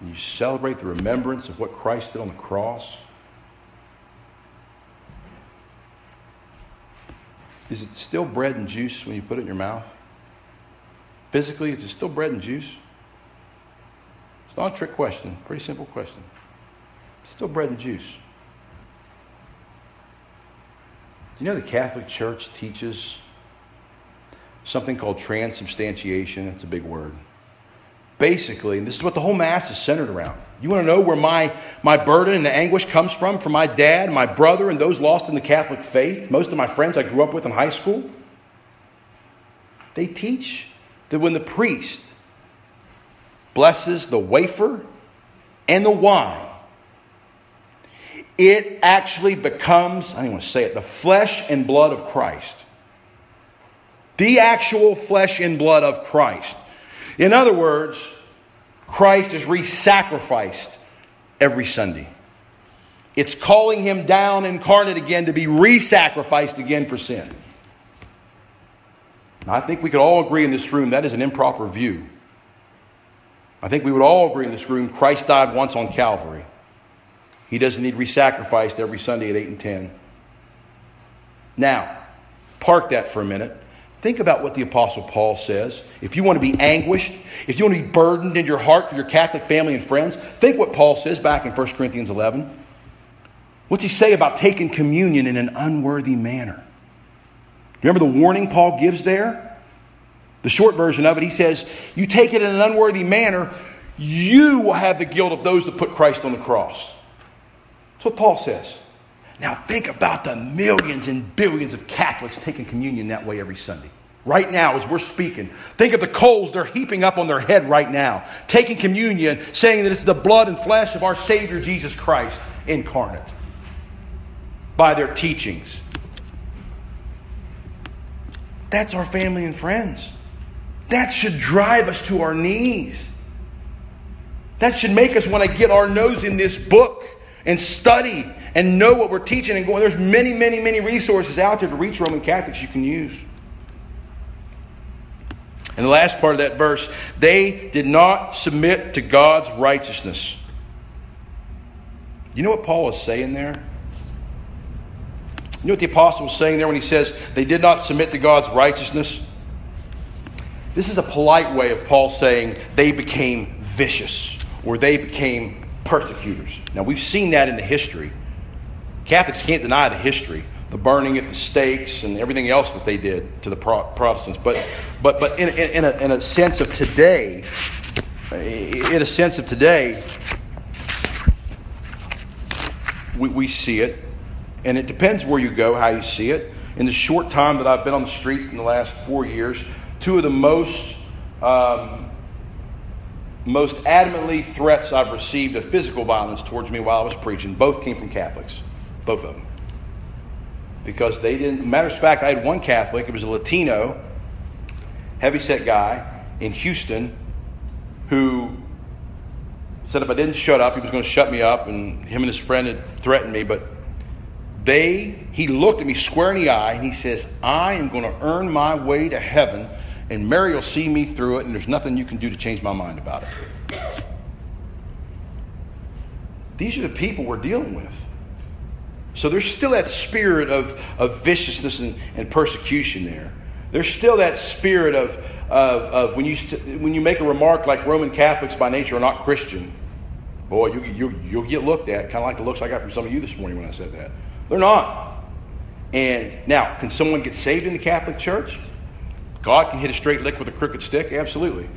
and you celebrate the remembrance of what Christ did on the cross, is it still bread and juice when you put it in your mouth? Physically, is it still bread and juice? It's not a trick question, pretty simple question. It's still bread and juice. Do you know the Catholic Church teaches something called transubstantiation? It's a big word. Basically, and this is what the whole Mass is centered around. You want to know where my, my burden and the anguish comes from? From my dad, my brother, and those lost in the Catholic faith? Most of my friends I grew up with in high school? They teach that when the priest blesses the wafer and the wine, it actually becomes, I don't want to say it, the flesh and blood of Christ. The actual flesh and blood of Christ. In other words, Christ is re sacrificed every Sunday. It's calling him down incarnate again to be re sacrificed again for sin. I think we could all agree in this room that is an improper view. I think we would all agree in this room Christ died once on Calvary. He doesn't need re-sacrificed every Sunday at 8 and 10. Now, park that for a minute. Think about what the Apostle Paul says. If you want to be anguished, if you want to be burdened in your heart for your Catholic family and friends, think what Paul says back in 1 Corinthians 11. What's he say about taking communion in an unworthy manner? Remember the warning Paul gives there? The short version of it, he says, You take it in an unworthy manner, you will have the guilt of those that put Christ on the cross. That's what Paul says. Now, think about the millions and billions of Catholics taking communion that way every Sunday. Right now, as we're speaking, think of the coals they're heaping up on their head right now, taking communion, saying that it's the blood and flesh of our Savior Jesus Christ incarnate by their teachings. That's our family and friends. That should drive us to our knees. That should make us want to get our nose in this book and study and know what we're teaching and going. There's many, many, many resources out there to reach Roman Catholics you can use. And the last part of that verse, they did not submit to God's righteousness. You know what Paul is saying there? You know what the apostle was saying there when he says they did not submit to God's righteousness? This is a polite way of Paul saying they became vicious or they became persecutors. Now, we've seen that in the history. Catholics can't deny the history, the burning at the stakes and everything else that they did to the Protestants. But, but, but in, in, in, a, in a sense of today, in a sense of today, we, we see it. And it depends where you go, how you see it. In the short time that I've been on the streets in the last four years, two of the most um, most adamantly threats I've received of physical violence towards me while I was preaching, both came from Catholics. Both of them. Because they didn't, matter of fact, I had one Catholic, it was a Latino, heavyset guy in Houston, who said if I didn't shut up, he was going to shut me up, and him and his friend had threatened me. But they, he looked at me square in the eye, and he says, I am going to earn my way to heaven and Mary will see me through it, and there's nothing you can do to change my mind about it. These are the people we're dealing with. So there's still that spirit of, of viciousness and, and persecution there. There's still that spirit of, of, of when, you st- when you make a remark like Roman Catholics by nature are not Christian, boy, you, you, you'll get looked at, kind of like the looks I got from some of you this morning when I said that. They're not. And now, can someone get saved in the Catholic Church? God can hit a straight lick with a crooked stick? Absolutely.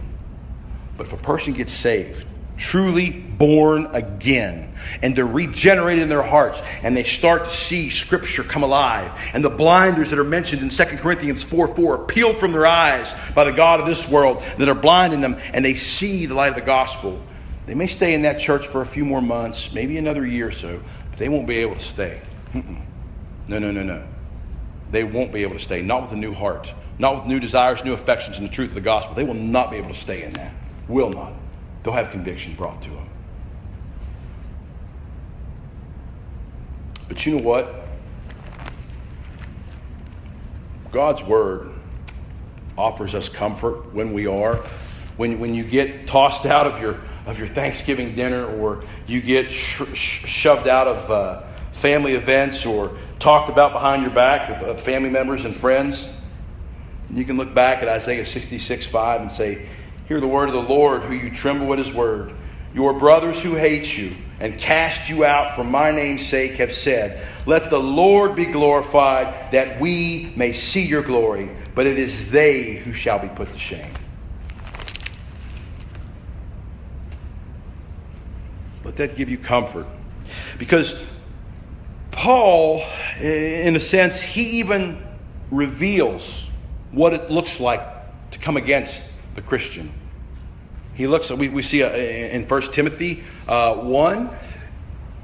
But if a person gets saved, truly born again, and they're regenerated in their hearts, and they start to see Scripture come alive, and the blinders that are mentioned in 2 Corinthians 4 4 are peeled from their eyes by the God of this world that are blinding them, and they see the light of the gospel. They may stay in that church for a few more months, maybe another year or so, but they won't be able to stay. No, no, no, no. They won't be able to stay, not with a new heart, not with new desires, new affections, and the truth of the gospel. They will not be able to stay in that. Will not they'll have conviction brought to them. But you know what? God's word offers us comfort when we are. When, when you get tossed out of your, of your Thanksgiving dinner or you get sh- sh- shoved out of uh, family events or talked about behind your back with uh, family members and friends, you can look back at Isaiah 66 5 and say, Hear the word of the Lord, who you tremble at his word. Your brothers who hate you and cast you out for my name's sake have said, Let the Lord be glorified, that we may see your glory. But it is they who shall be put to shame. Let that give you comfort. Because Paul, in a sense, he even reveals what it looks like to come against the Christian. He looks, we, we see uh, in 1 Timothy uh, 1,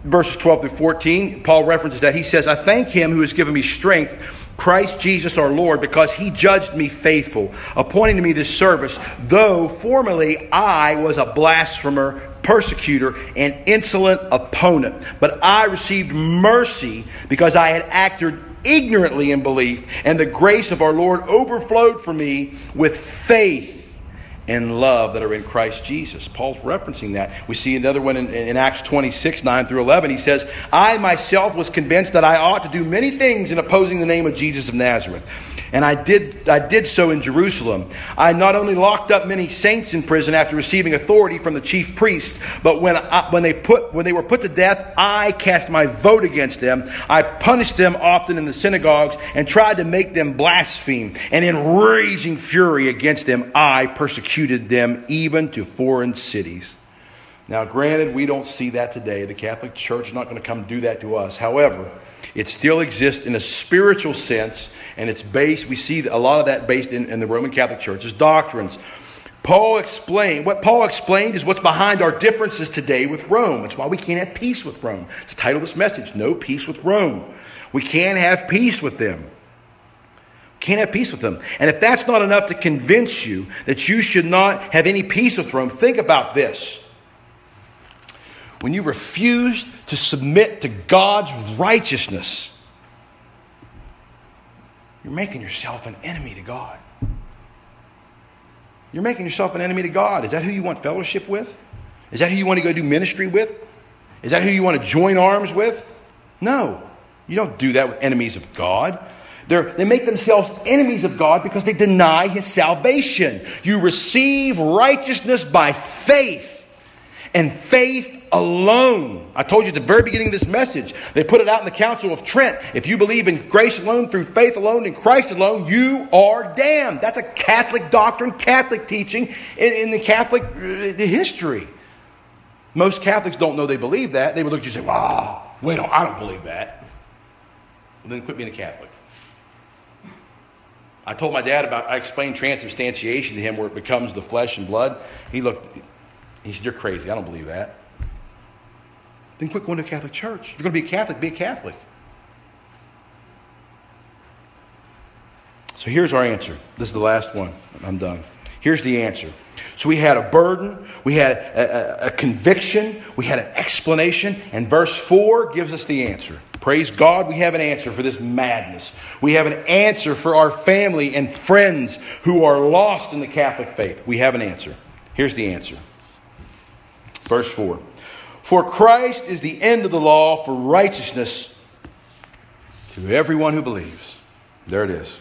verses 12 through 14, Paul references that. He says, I thank him who has given me strength, Christ Jesus our Lord, because he judged me faithful, appointing to me this service, though formerly I was a blasphemer, persecutor, and insolent opponent. But I received mercy because I had acted ignorantly in belief, and the grace of our Lord overflowed for me with faith and love that are in Christ Jesus. Paul's referencing that. We see another one in, in, Acts 26, 9 through 11. He says, I myself was convinced that I ought to do many things in opposing the name of Jesus of Nazareth. And I did, I did so in Jerusalem. I not only locked up many saints in prison after receiving authority from the chief priest, but when, I, when, they put, when they were put to death, I cast my vote against them. I punished them often in the synagogues and tried to make them blaspheme. And in raging fury against them, I persecuted them even to foreign cities. Now, granted, we don't see that today. The Catholic Church is not going to come do that to us. However, it still exists in a spiritual sense and it's based, we see a lot of that based in, in the Roman Catholic Church's doctrines. Paul explained, what Paul explained is what's behind our differences today with Rome. It's why we can't have peace with Rome. It's the title of this message No Peace with Rome. We can't have peace with them. Can't have peace with them. And if that's not enough to convince you that you should not have any peace with Rome, think about this. When you refuse to submit to God's righteousness, you're making yourself an enemy to God. You're making yourself an enemy to God. Is that who you want fellowship with? Is that who you want to go do ministry with? Is that who you want to join arms with? No. You don't do that with enemies of God. They're, they make themselves enemies of God because they deny His salvation. You receive righteousness by faith, and faith alone. I told you at the very beginning of this message, they put it out in the Council of Trent. If you believe in grace alone, through faith alone, in Christ alone, you are damned. That's a Catholic doctrine, Catholic teaching in, in the Catholic uh, history. Most Catholics don't know they believe that. They would look at you and say, wow, wait, I don't believe that. Well, then quit being a Catholic. I told my dad about, I explained transubstantiation to him where it becomes the flesh and blood. He looked, he said, You're crazy. I don't believe that then quit going to a Catholic church. If you're going to be a Catholic, be a Catholic. So here's our answer. This is the last one. I'm done. Here's the answer. So we had a burden, we had a, a, a, conviction, we had an explanation, and verse 4 gives us the answer. Praise God, we have an answer for this madness. We have an answer for our family and friends who are lost in the Catholic faith. We have an answer. Here's the answer. Verse 4 for Christ is the end of the law for righteousness to everyone who believes. There it is.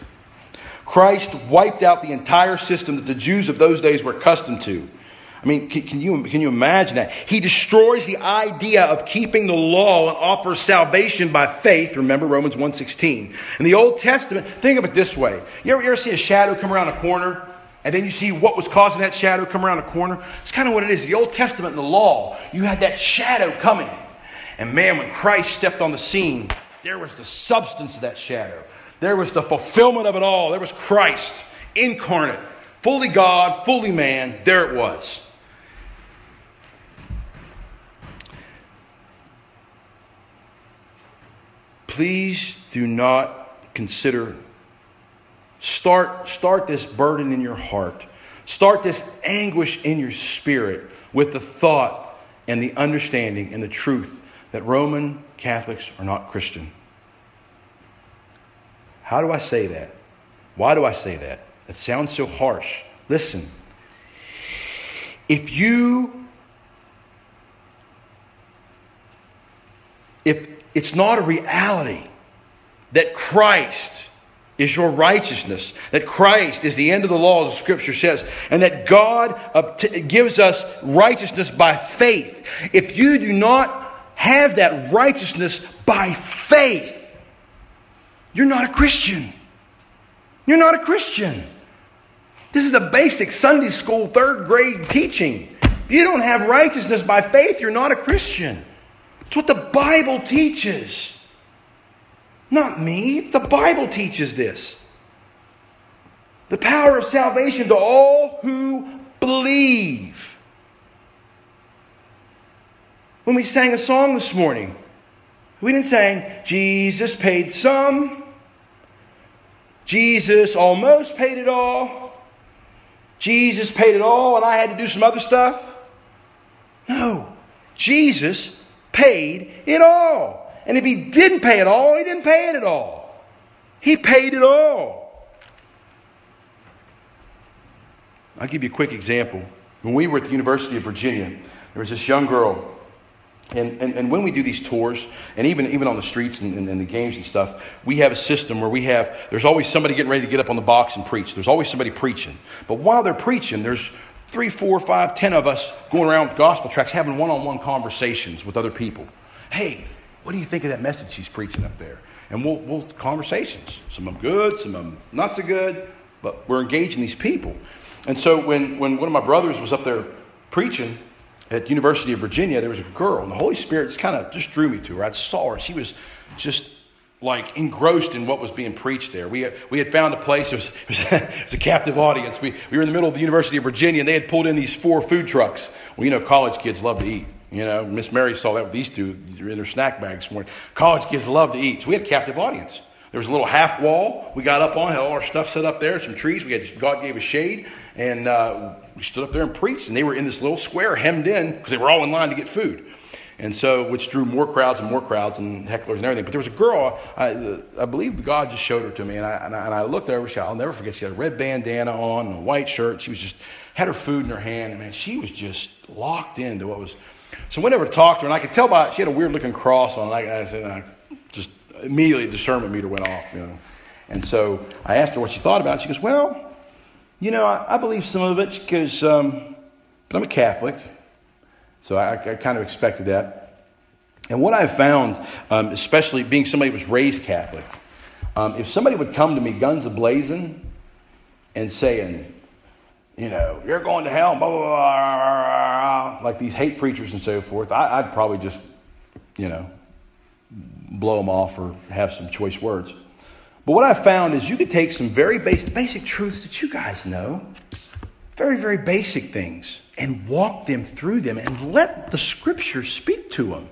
Christ wiped out the entire system that the Jews of those days were accustomed to. I mean, can, you, can you imagine that? He destroys the idea of keeping the law and offers salvation by faith. Remember Romans 1.16. In the Old Testament, think of it this way. You ever, you ever see a shadow come around a corner? And then you see what was causing that shadow come around the corner? It's kind of what it is. The Old Testament and the law, you had that shadow coming. And man, when Christ stepped on the scene, there was the substance of that shadow. There was the fulfillment of it all. There was Christ incarnate, fully God, fully man. There it was. please do not consider start start this burden in your heart. Start this anguish in your spirit with the thought and the understanding and the truth that roman catholics are not christian. How do i say that? Why do i say that? That sounds so harsh. Listen. If you if it's not a reality that Christ is your righteousness, that Christ is the end of the law, as the scripture says, and that God gives us righteousness by faith. If you do not have that righteousness by faith, you're not a Christian. You're not a Christian. This is the basic Sunday school third grade teaching. If you don't have righteousness by faith, you're not a Christian. It's what the Bible teaches. Not me. The Bible teaches this. The power of salvation to all who believe. When we sang a song this morning, we didn't say, Jesus paid some, Jesus almost paid it all, Jesus paid it all, and I had to do some other stuff. No, Jesus paid it all. And if he didn't pay it all, he didn't pay it at all. He paid it all. I'll give you a quick example. When we were at the University of Virginia, there was this young girl. And, and, and when we do these tours, and even, even on the streets and, and, and the games and stuff, we have a system where we have, there's always somebody getting ready to get up on the box and preach. There's always somebody preaching. But while they're preaching, there's three, four, five, ten of us going around with gospel tracts having one on one conversations with other people. Hey, what do you think of that message he's preaching up there? And we'll, we'll conversations. Some of them good, some of them not so good, but we're engaging these people. And so when, when one of my brothers was up there preaching at the University of Virginia, there was a girl, and the Holy Spirit just kind of just drew me to her. I saw her. She was just like engrossed in what was being preached there. We had, we had found a place, it was, it, was, it was a captive audience. We, we were in the middle of the University of Virginia and they had pulled in these four food trucks. Well, you know, college kids love to eat. You know, Miss Mary saw that with these two in their snack bags this morning. College kids love to eat. So we had a captive audience. There was a little half wall we got up on, had all our stuff set up there, some trees. We had God gave us shade, and uh, we stood up there and preached. And they were in this little square, hemmed in, because they were all in line to get food. And so, which drew more crowds and more crowds and hecklers and everything. But there was a girl, I, I believe God just showed her to me. And I, and I, and I looked over, she, I'll never forget, she had a red bandana on and a white shirt. She was just, had her food in her hand. And man, she was just locked into what was. So went over to talk to her, and I could tell by, she had a weird looking cross on. I, I said, I just immediately discernment meter went off, you know. And so I asked her what she thought about it. She goes, Well, you know, I, I believe some of it because um, I'm a Catholic. So I, I kind of expected that. And what I've found, um, especially being somebody who was raised Catholic, um, if somebody would come to me guns ablazing and saying, you know, you're going to hell, blah, blah, blah, like these hate preachers and so forth, I, would probably just, you know, blow them off or have some choice words. But what I've found is you could take some very basic, basic truths that you guys know, very, very basic things, and walk them through them and let the scriptures speak to them.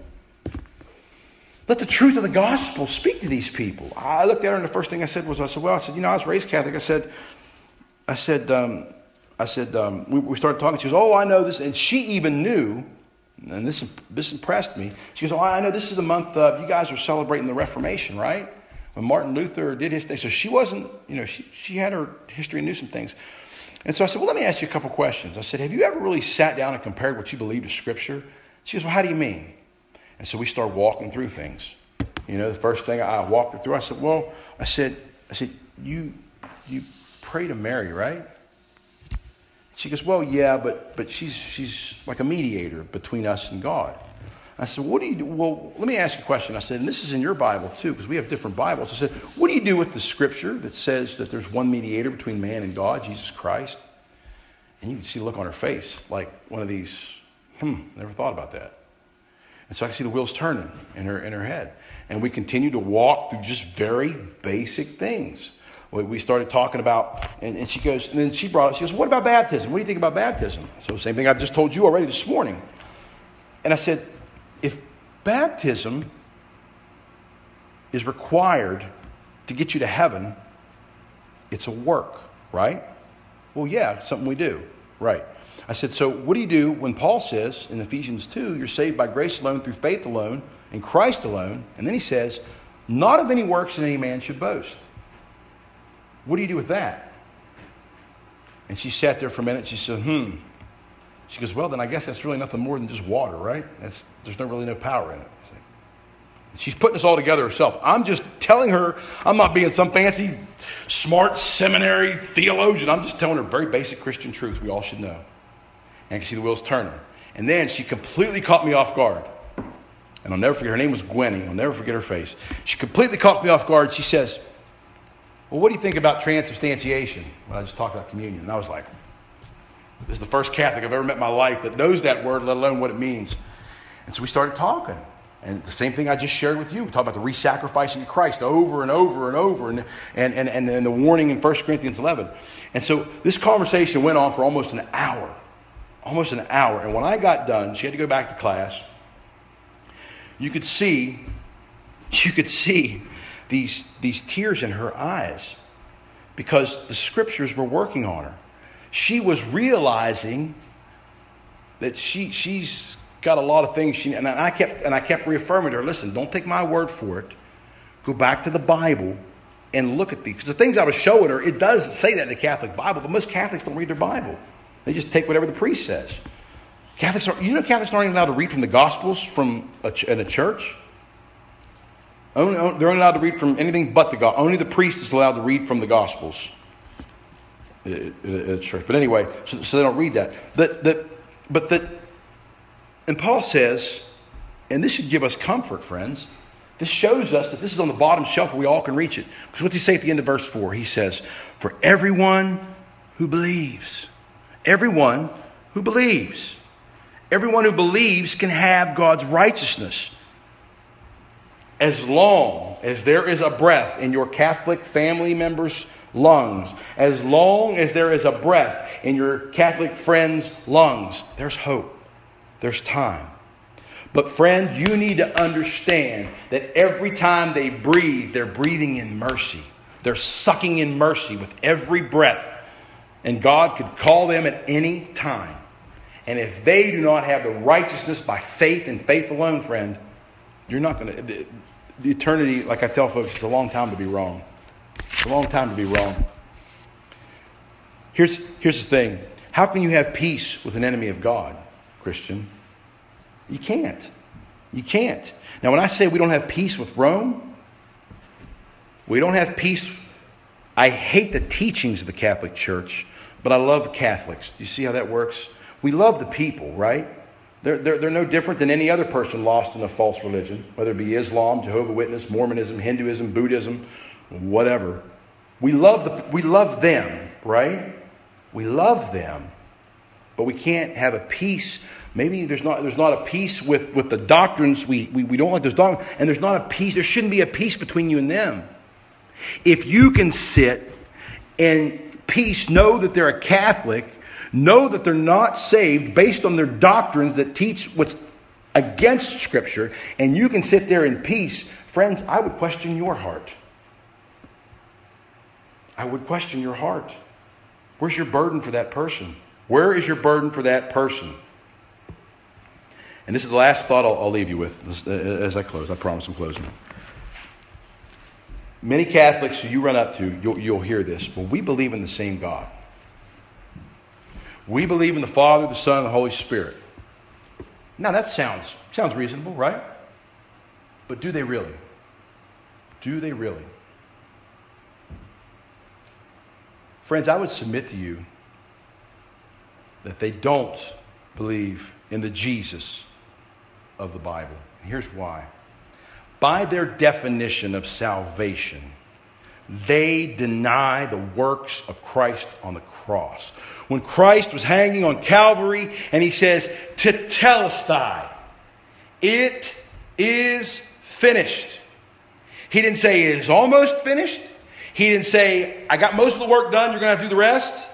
Let the truth of the gospel speak to these people. I looked at her and the first thing I said was, I said, well, I said, you know, I was raised Catholic. I said, I said, um, I said, um, we, we, started talking. She goes, oh, I know this. And she even knew, and this, this impressed me. She goes, oh, I know this is the month of, you guys are celebrating the Reformation, right? When Martin Luther did his thing. So she wasn't, you know, she, she had her history and knew some things. And so I said, Well, let me ask you a couple questions. I said, Have you ever really sat down and compared what you believe to Scripture? She goes, Well, how do you mean? And so we started walking through things. You know, the first thing I walked her through, I said, Well, I said, I said, you you pray to Mary, right? She goes, Well, yeah, but, but she's, she's like a mediator between us and God. I said, What do you do? Well, let me ask you a question. I said, And this is in your Bible too, because we have different Bibles. I said, What do you do with the scripture that says that there's one mediator between man and God, Jesus Christ? And you can see the look on her face, like one of these, hmm, never thought about that. And so I can see the wheels turning in her, in her head. And we continue to walk through just very basic things. We started talking about, and, and she goes, and then she brought up, she goes, What about baptism? What do you think about baptism? So, same thing I just told you already this morning. And I said, If baptism is required to get you to heaven, it's a work, right? Well, yeah, something we do, right? I said, so what do you do when Paul says in Ephesians 2, you're saved by grace alone, through faith alone, in Christ alone? And then he says, not of any works that any man should boast. What do you do with that? And she sat there for a minute. She said, hmm. She goes, well, then I guess that's really nothing more than just water, right? That's, there's no really no power in it. She's putting this all together herself. I'm just telling her, I'm not being some fancy, smart seminary theologian. I'm just telling her very basic Christian truth we all should know. And I can see the wheels turning. And then she completely caught me off guard. And I'll never forget, her name was Gwenny. I'll never forget her face. She completely caught me off guard. She says, Well, what do you think about transubstantiation? When I just talked about communion. And I was like, This is the first Catholic I've ever met in my life that knows that word, let alone what it means. And so we started talking. And the same thing I just shared with you. We talk about the re-sacrificing of Christ over and over and over, and, and, and, and, and the warning in 1 Corinthians 11. And so this conversation went on for almost an hour almost an hour. And when I got done, she had to go back to class. You could see, you could see these, these tears in her eyes because the scriptures were working on her. She was realizing that she, she's got a lot of things she and I kept and I kept reaffirming to her, listen, don't take my word for it. Go back to the Bible and look at these. Because the things I was showing her, it does say that in the Catholic Bible, but most Catholics don't read their Bible. They just take whatever the priest says. Catholics are, you know, Catholics aren't even allowed to read from the Gospels from a, in a church. Only, they're only allowed to read from anything but the Gospel. Only the priest is allowed to read from the Gospels in a church. But anyway, so, so, they don't read that. That, that, but that, and Paul says, and this should give us comfort, friends. This shows us that this is on the bottom shelf where we all can reach it. Because what what's he say at the end of verse 4? He says, For everyone who believes. Everyone who believes. Everyone who believes can have God's righteousness. As long as there is a breath in your Catholic family members' lungs, as long as there is a breath in your Catholic friends' lungs, there's hope. There's time. But, friend, you need to understand that every time they breathe, they're breathing in mercy. They're sucking in mercy with every breath and God could call them at any time. And if they do not have the righteousness by faith and faith alone, friend, you're not going to. The, the eternity, like I tell folks, it's a long time to be wrong. It's a long time to be wrong. Here's, here's the thing how can you have peace with an enemy of God, Christian? You can't. You can't. Now, when I say we don't have peace with Rome, we don't have peace. I hate the teachings of the Catholic Church but I love Catholics. Do you see how that works? We love the people, right? They're, they're, they're no different than any other person lost in a false religion, whether it be Islam, Jehovah Witness, Mormonism, Hinduism, Buddhism, whatever. We love, the, we love them, right? We love them, but we can't have a peace. Maybe there's not, there's not a peace with, with the doctrines. We, we, we don't like those doctrines, and there's not a peace. There shouldn't be a peace between you and them. If you can sit and peace know that they're a Catholic, know that they're not saved based on their doctrines that teach what's against Scripture, and you can sit there in peace, friends, I would question your heart. I would question your heart. Where's your burden for that person? Where is your burden for that person? And this is the last thought I'll, I'll leave you with as I close. I promise I'm closing. Many Catholics who you run up to, you'll, you'll hear this. but we believe in the same God. We believe in the Father, the Son, and the Holy Spirit. Now that sounds sounds reasonable, right? But do they really? Do they really? Friends, I would submit to you that they don't believe in the Jesus of the Bible. Here's why. By their definition of salvation, they deny the works of Christ on the cross. When Christ was hanging on Calvary and he says, Tetelestai, it is finished. He didn't say it is almost finished. He didn't say, I got most of the work done, you're going to have to do the rest.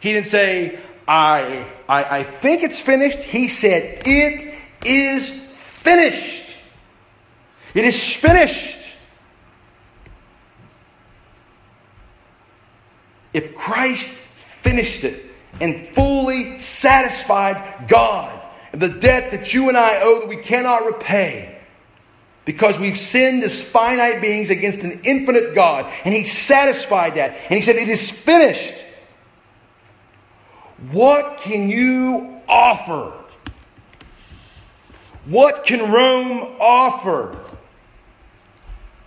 He didn't say, I, I, I think it's finished. He said, It is finished. It is finished. If Christ finished it and fully satisfied God, the debt that you and I owe that we cannot repay, because we've sinned as finite beings against an infinite God. And He satisfied that. And He said, It is finished. What can you offer? What can Rome offer?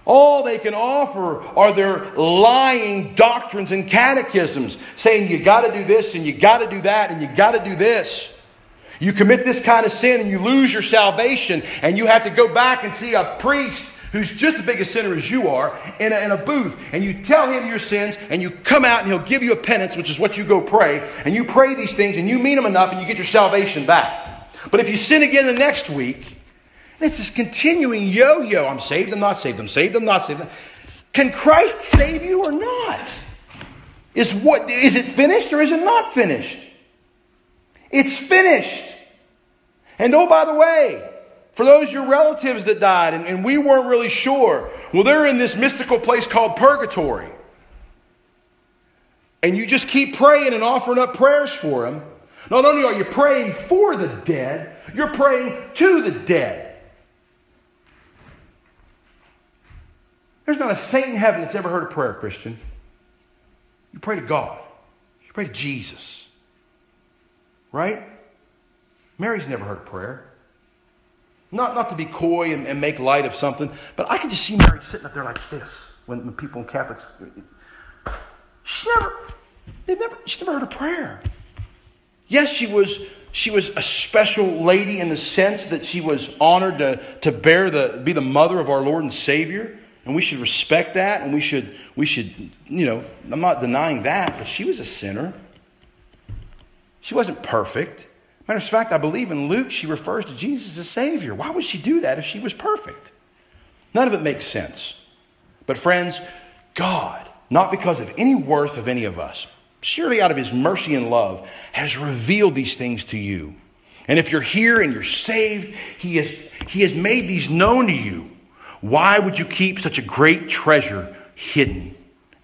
All they can offer are their lying doctrines and catechisms, saying you got to do this and you got to do that and you got to do this. You commit this kind of sin and you lose your salvation, and you have to go back and see a priest who's just as big a sinner as you are in a, in a booth, and you tell him your sins, and you come out and he'll give you a penance, which is what you go pray, and you pray these things, and you mean them enough, and you get your salvation back. But if you sin again the next week, it's this continuing yo yo I'm saved, I'm not saved, I'm saved, I'm not saved. Can Christ save you or not? Is, what, is it finished or is it not finished? It's finished. And oh, by the way, for those your relatives that died and, and we weren't really sure, well, they're in this mystical place called purgatory. And you just keep praying and offering up prayers for them. Not only are you praying for the dead, you're praying to the dead. There's not a saint in heaven that's ever heard a prayer, Christian. You pray to God, you pray to Jesus. Right? Mary's never heard a prayer. Not, not to be coy and, and make light of something, but I can just see Mary sitting up there like this when, when people in Catholics. She never, they never, she never heard a prayer. Yes, she was, she was a special lady in the sense that she was honored to, to bear the, be the mother of our Lord and Savior. And we should respect that, and we should, we should, you know, I'm not denying that, but she was a sinner. She wasn't perfect. Matter of fact, I believe in Luke, she refers to Jesus as Savior. Why would she do that if she was perfect? None of it makes sense. But, friends, God, not because of any worth of any of us, surely out of His mercy and love, has revealed these things to you. And if you're here and you're saved, He has, he has made these known to you. Why would you keep such a great treasure hidden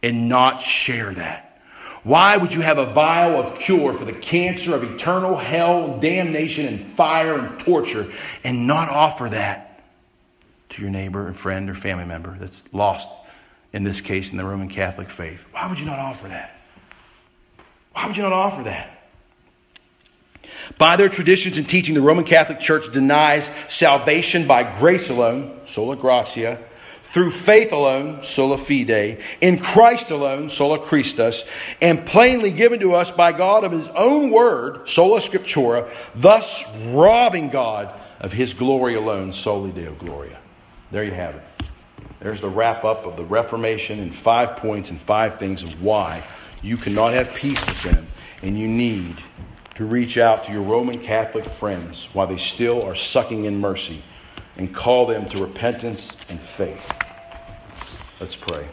and not share that? Why would you have a vial of cure for the cancer of eternal hell, damnation, and fire and torture and not offer that to your neighbor, and friend, or family member that's lost, in this case, in the Roman Catholic faith? Why would you not offer that? Why would you not offer that? By their traditions and teaching, the Roman Catholic Church denies salvation by grace alone, sola gratia, through faith alone, sola fide, in Christ alone, sola Christus, and plainly given to us by God of his own word, sola scriptura, thus robbing God of his glory alone, soli deo gloria. There you have it. There's the wrap up of the Reformation in five points and five things of why you cannot have peace with them and you need to reach out to your Roman Catholic friends while they still are sucking in mercy and call them to repentance and faith. Let's pray.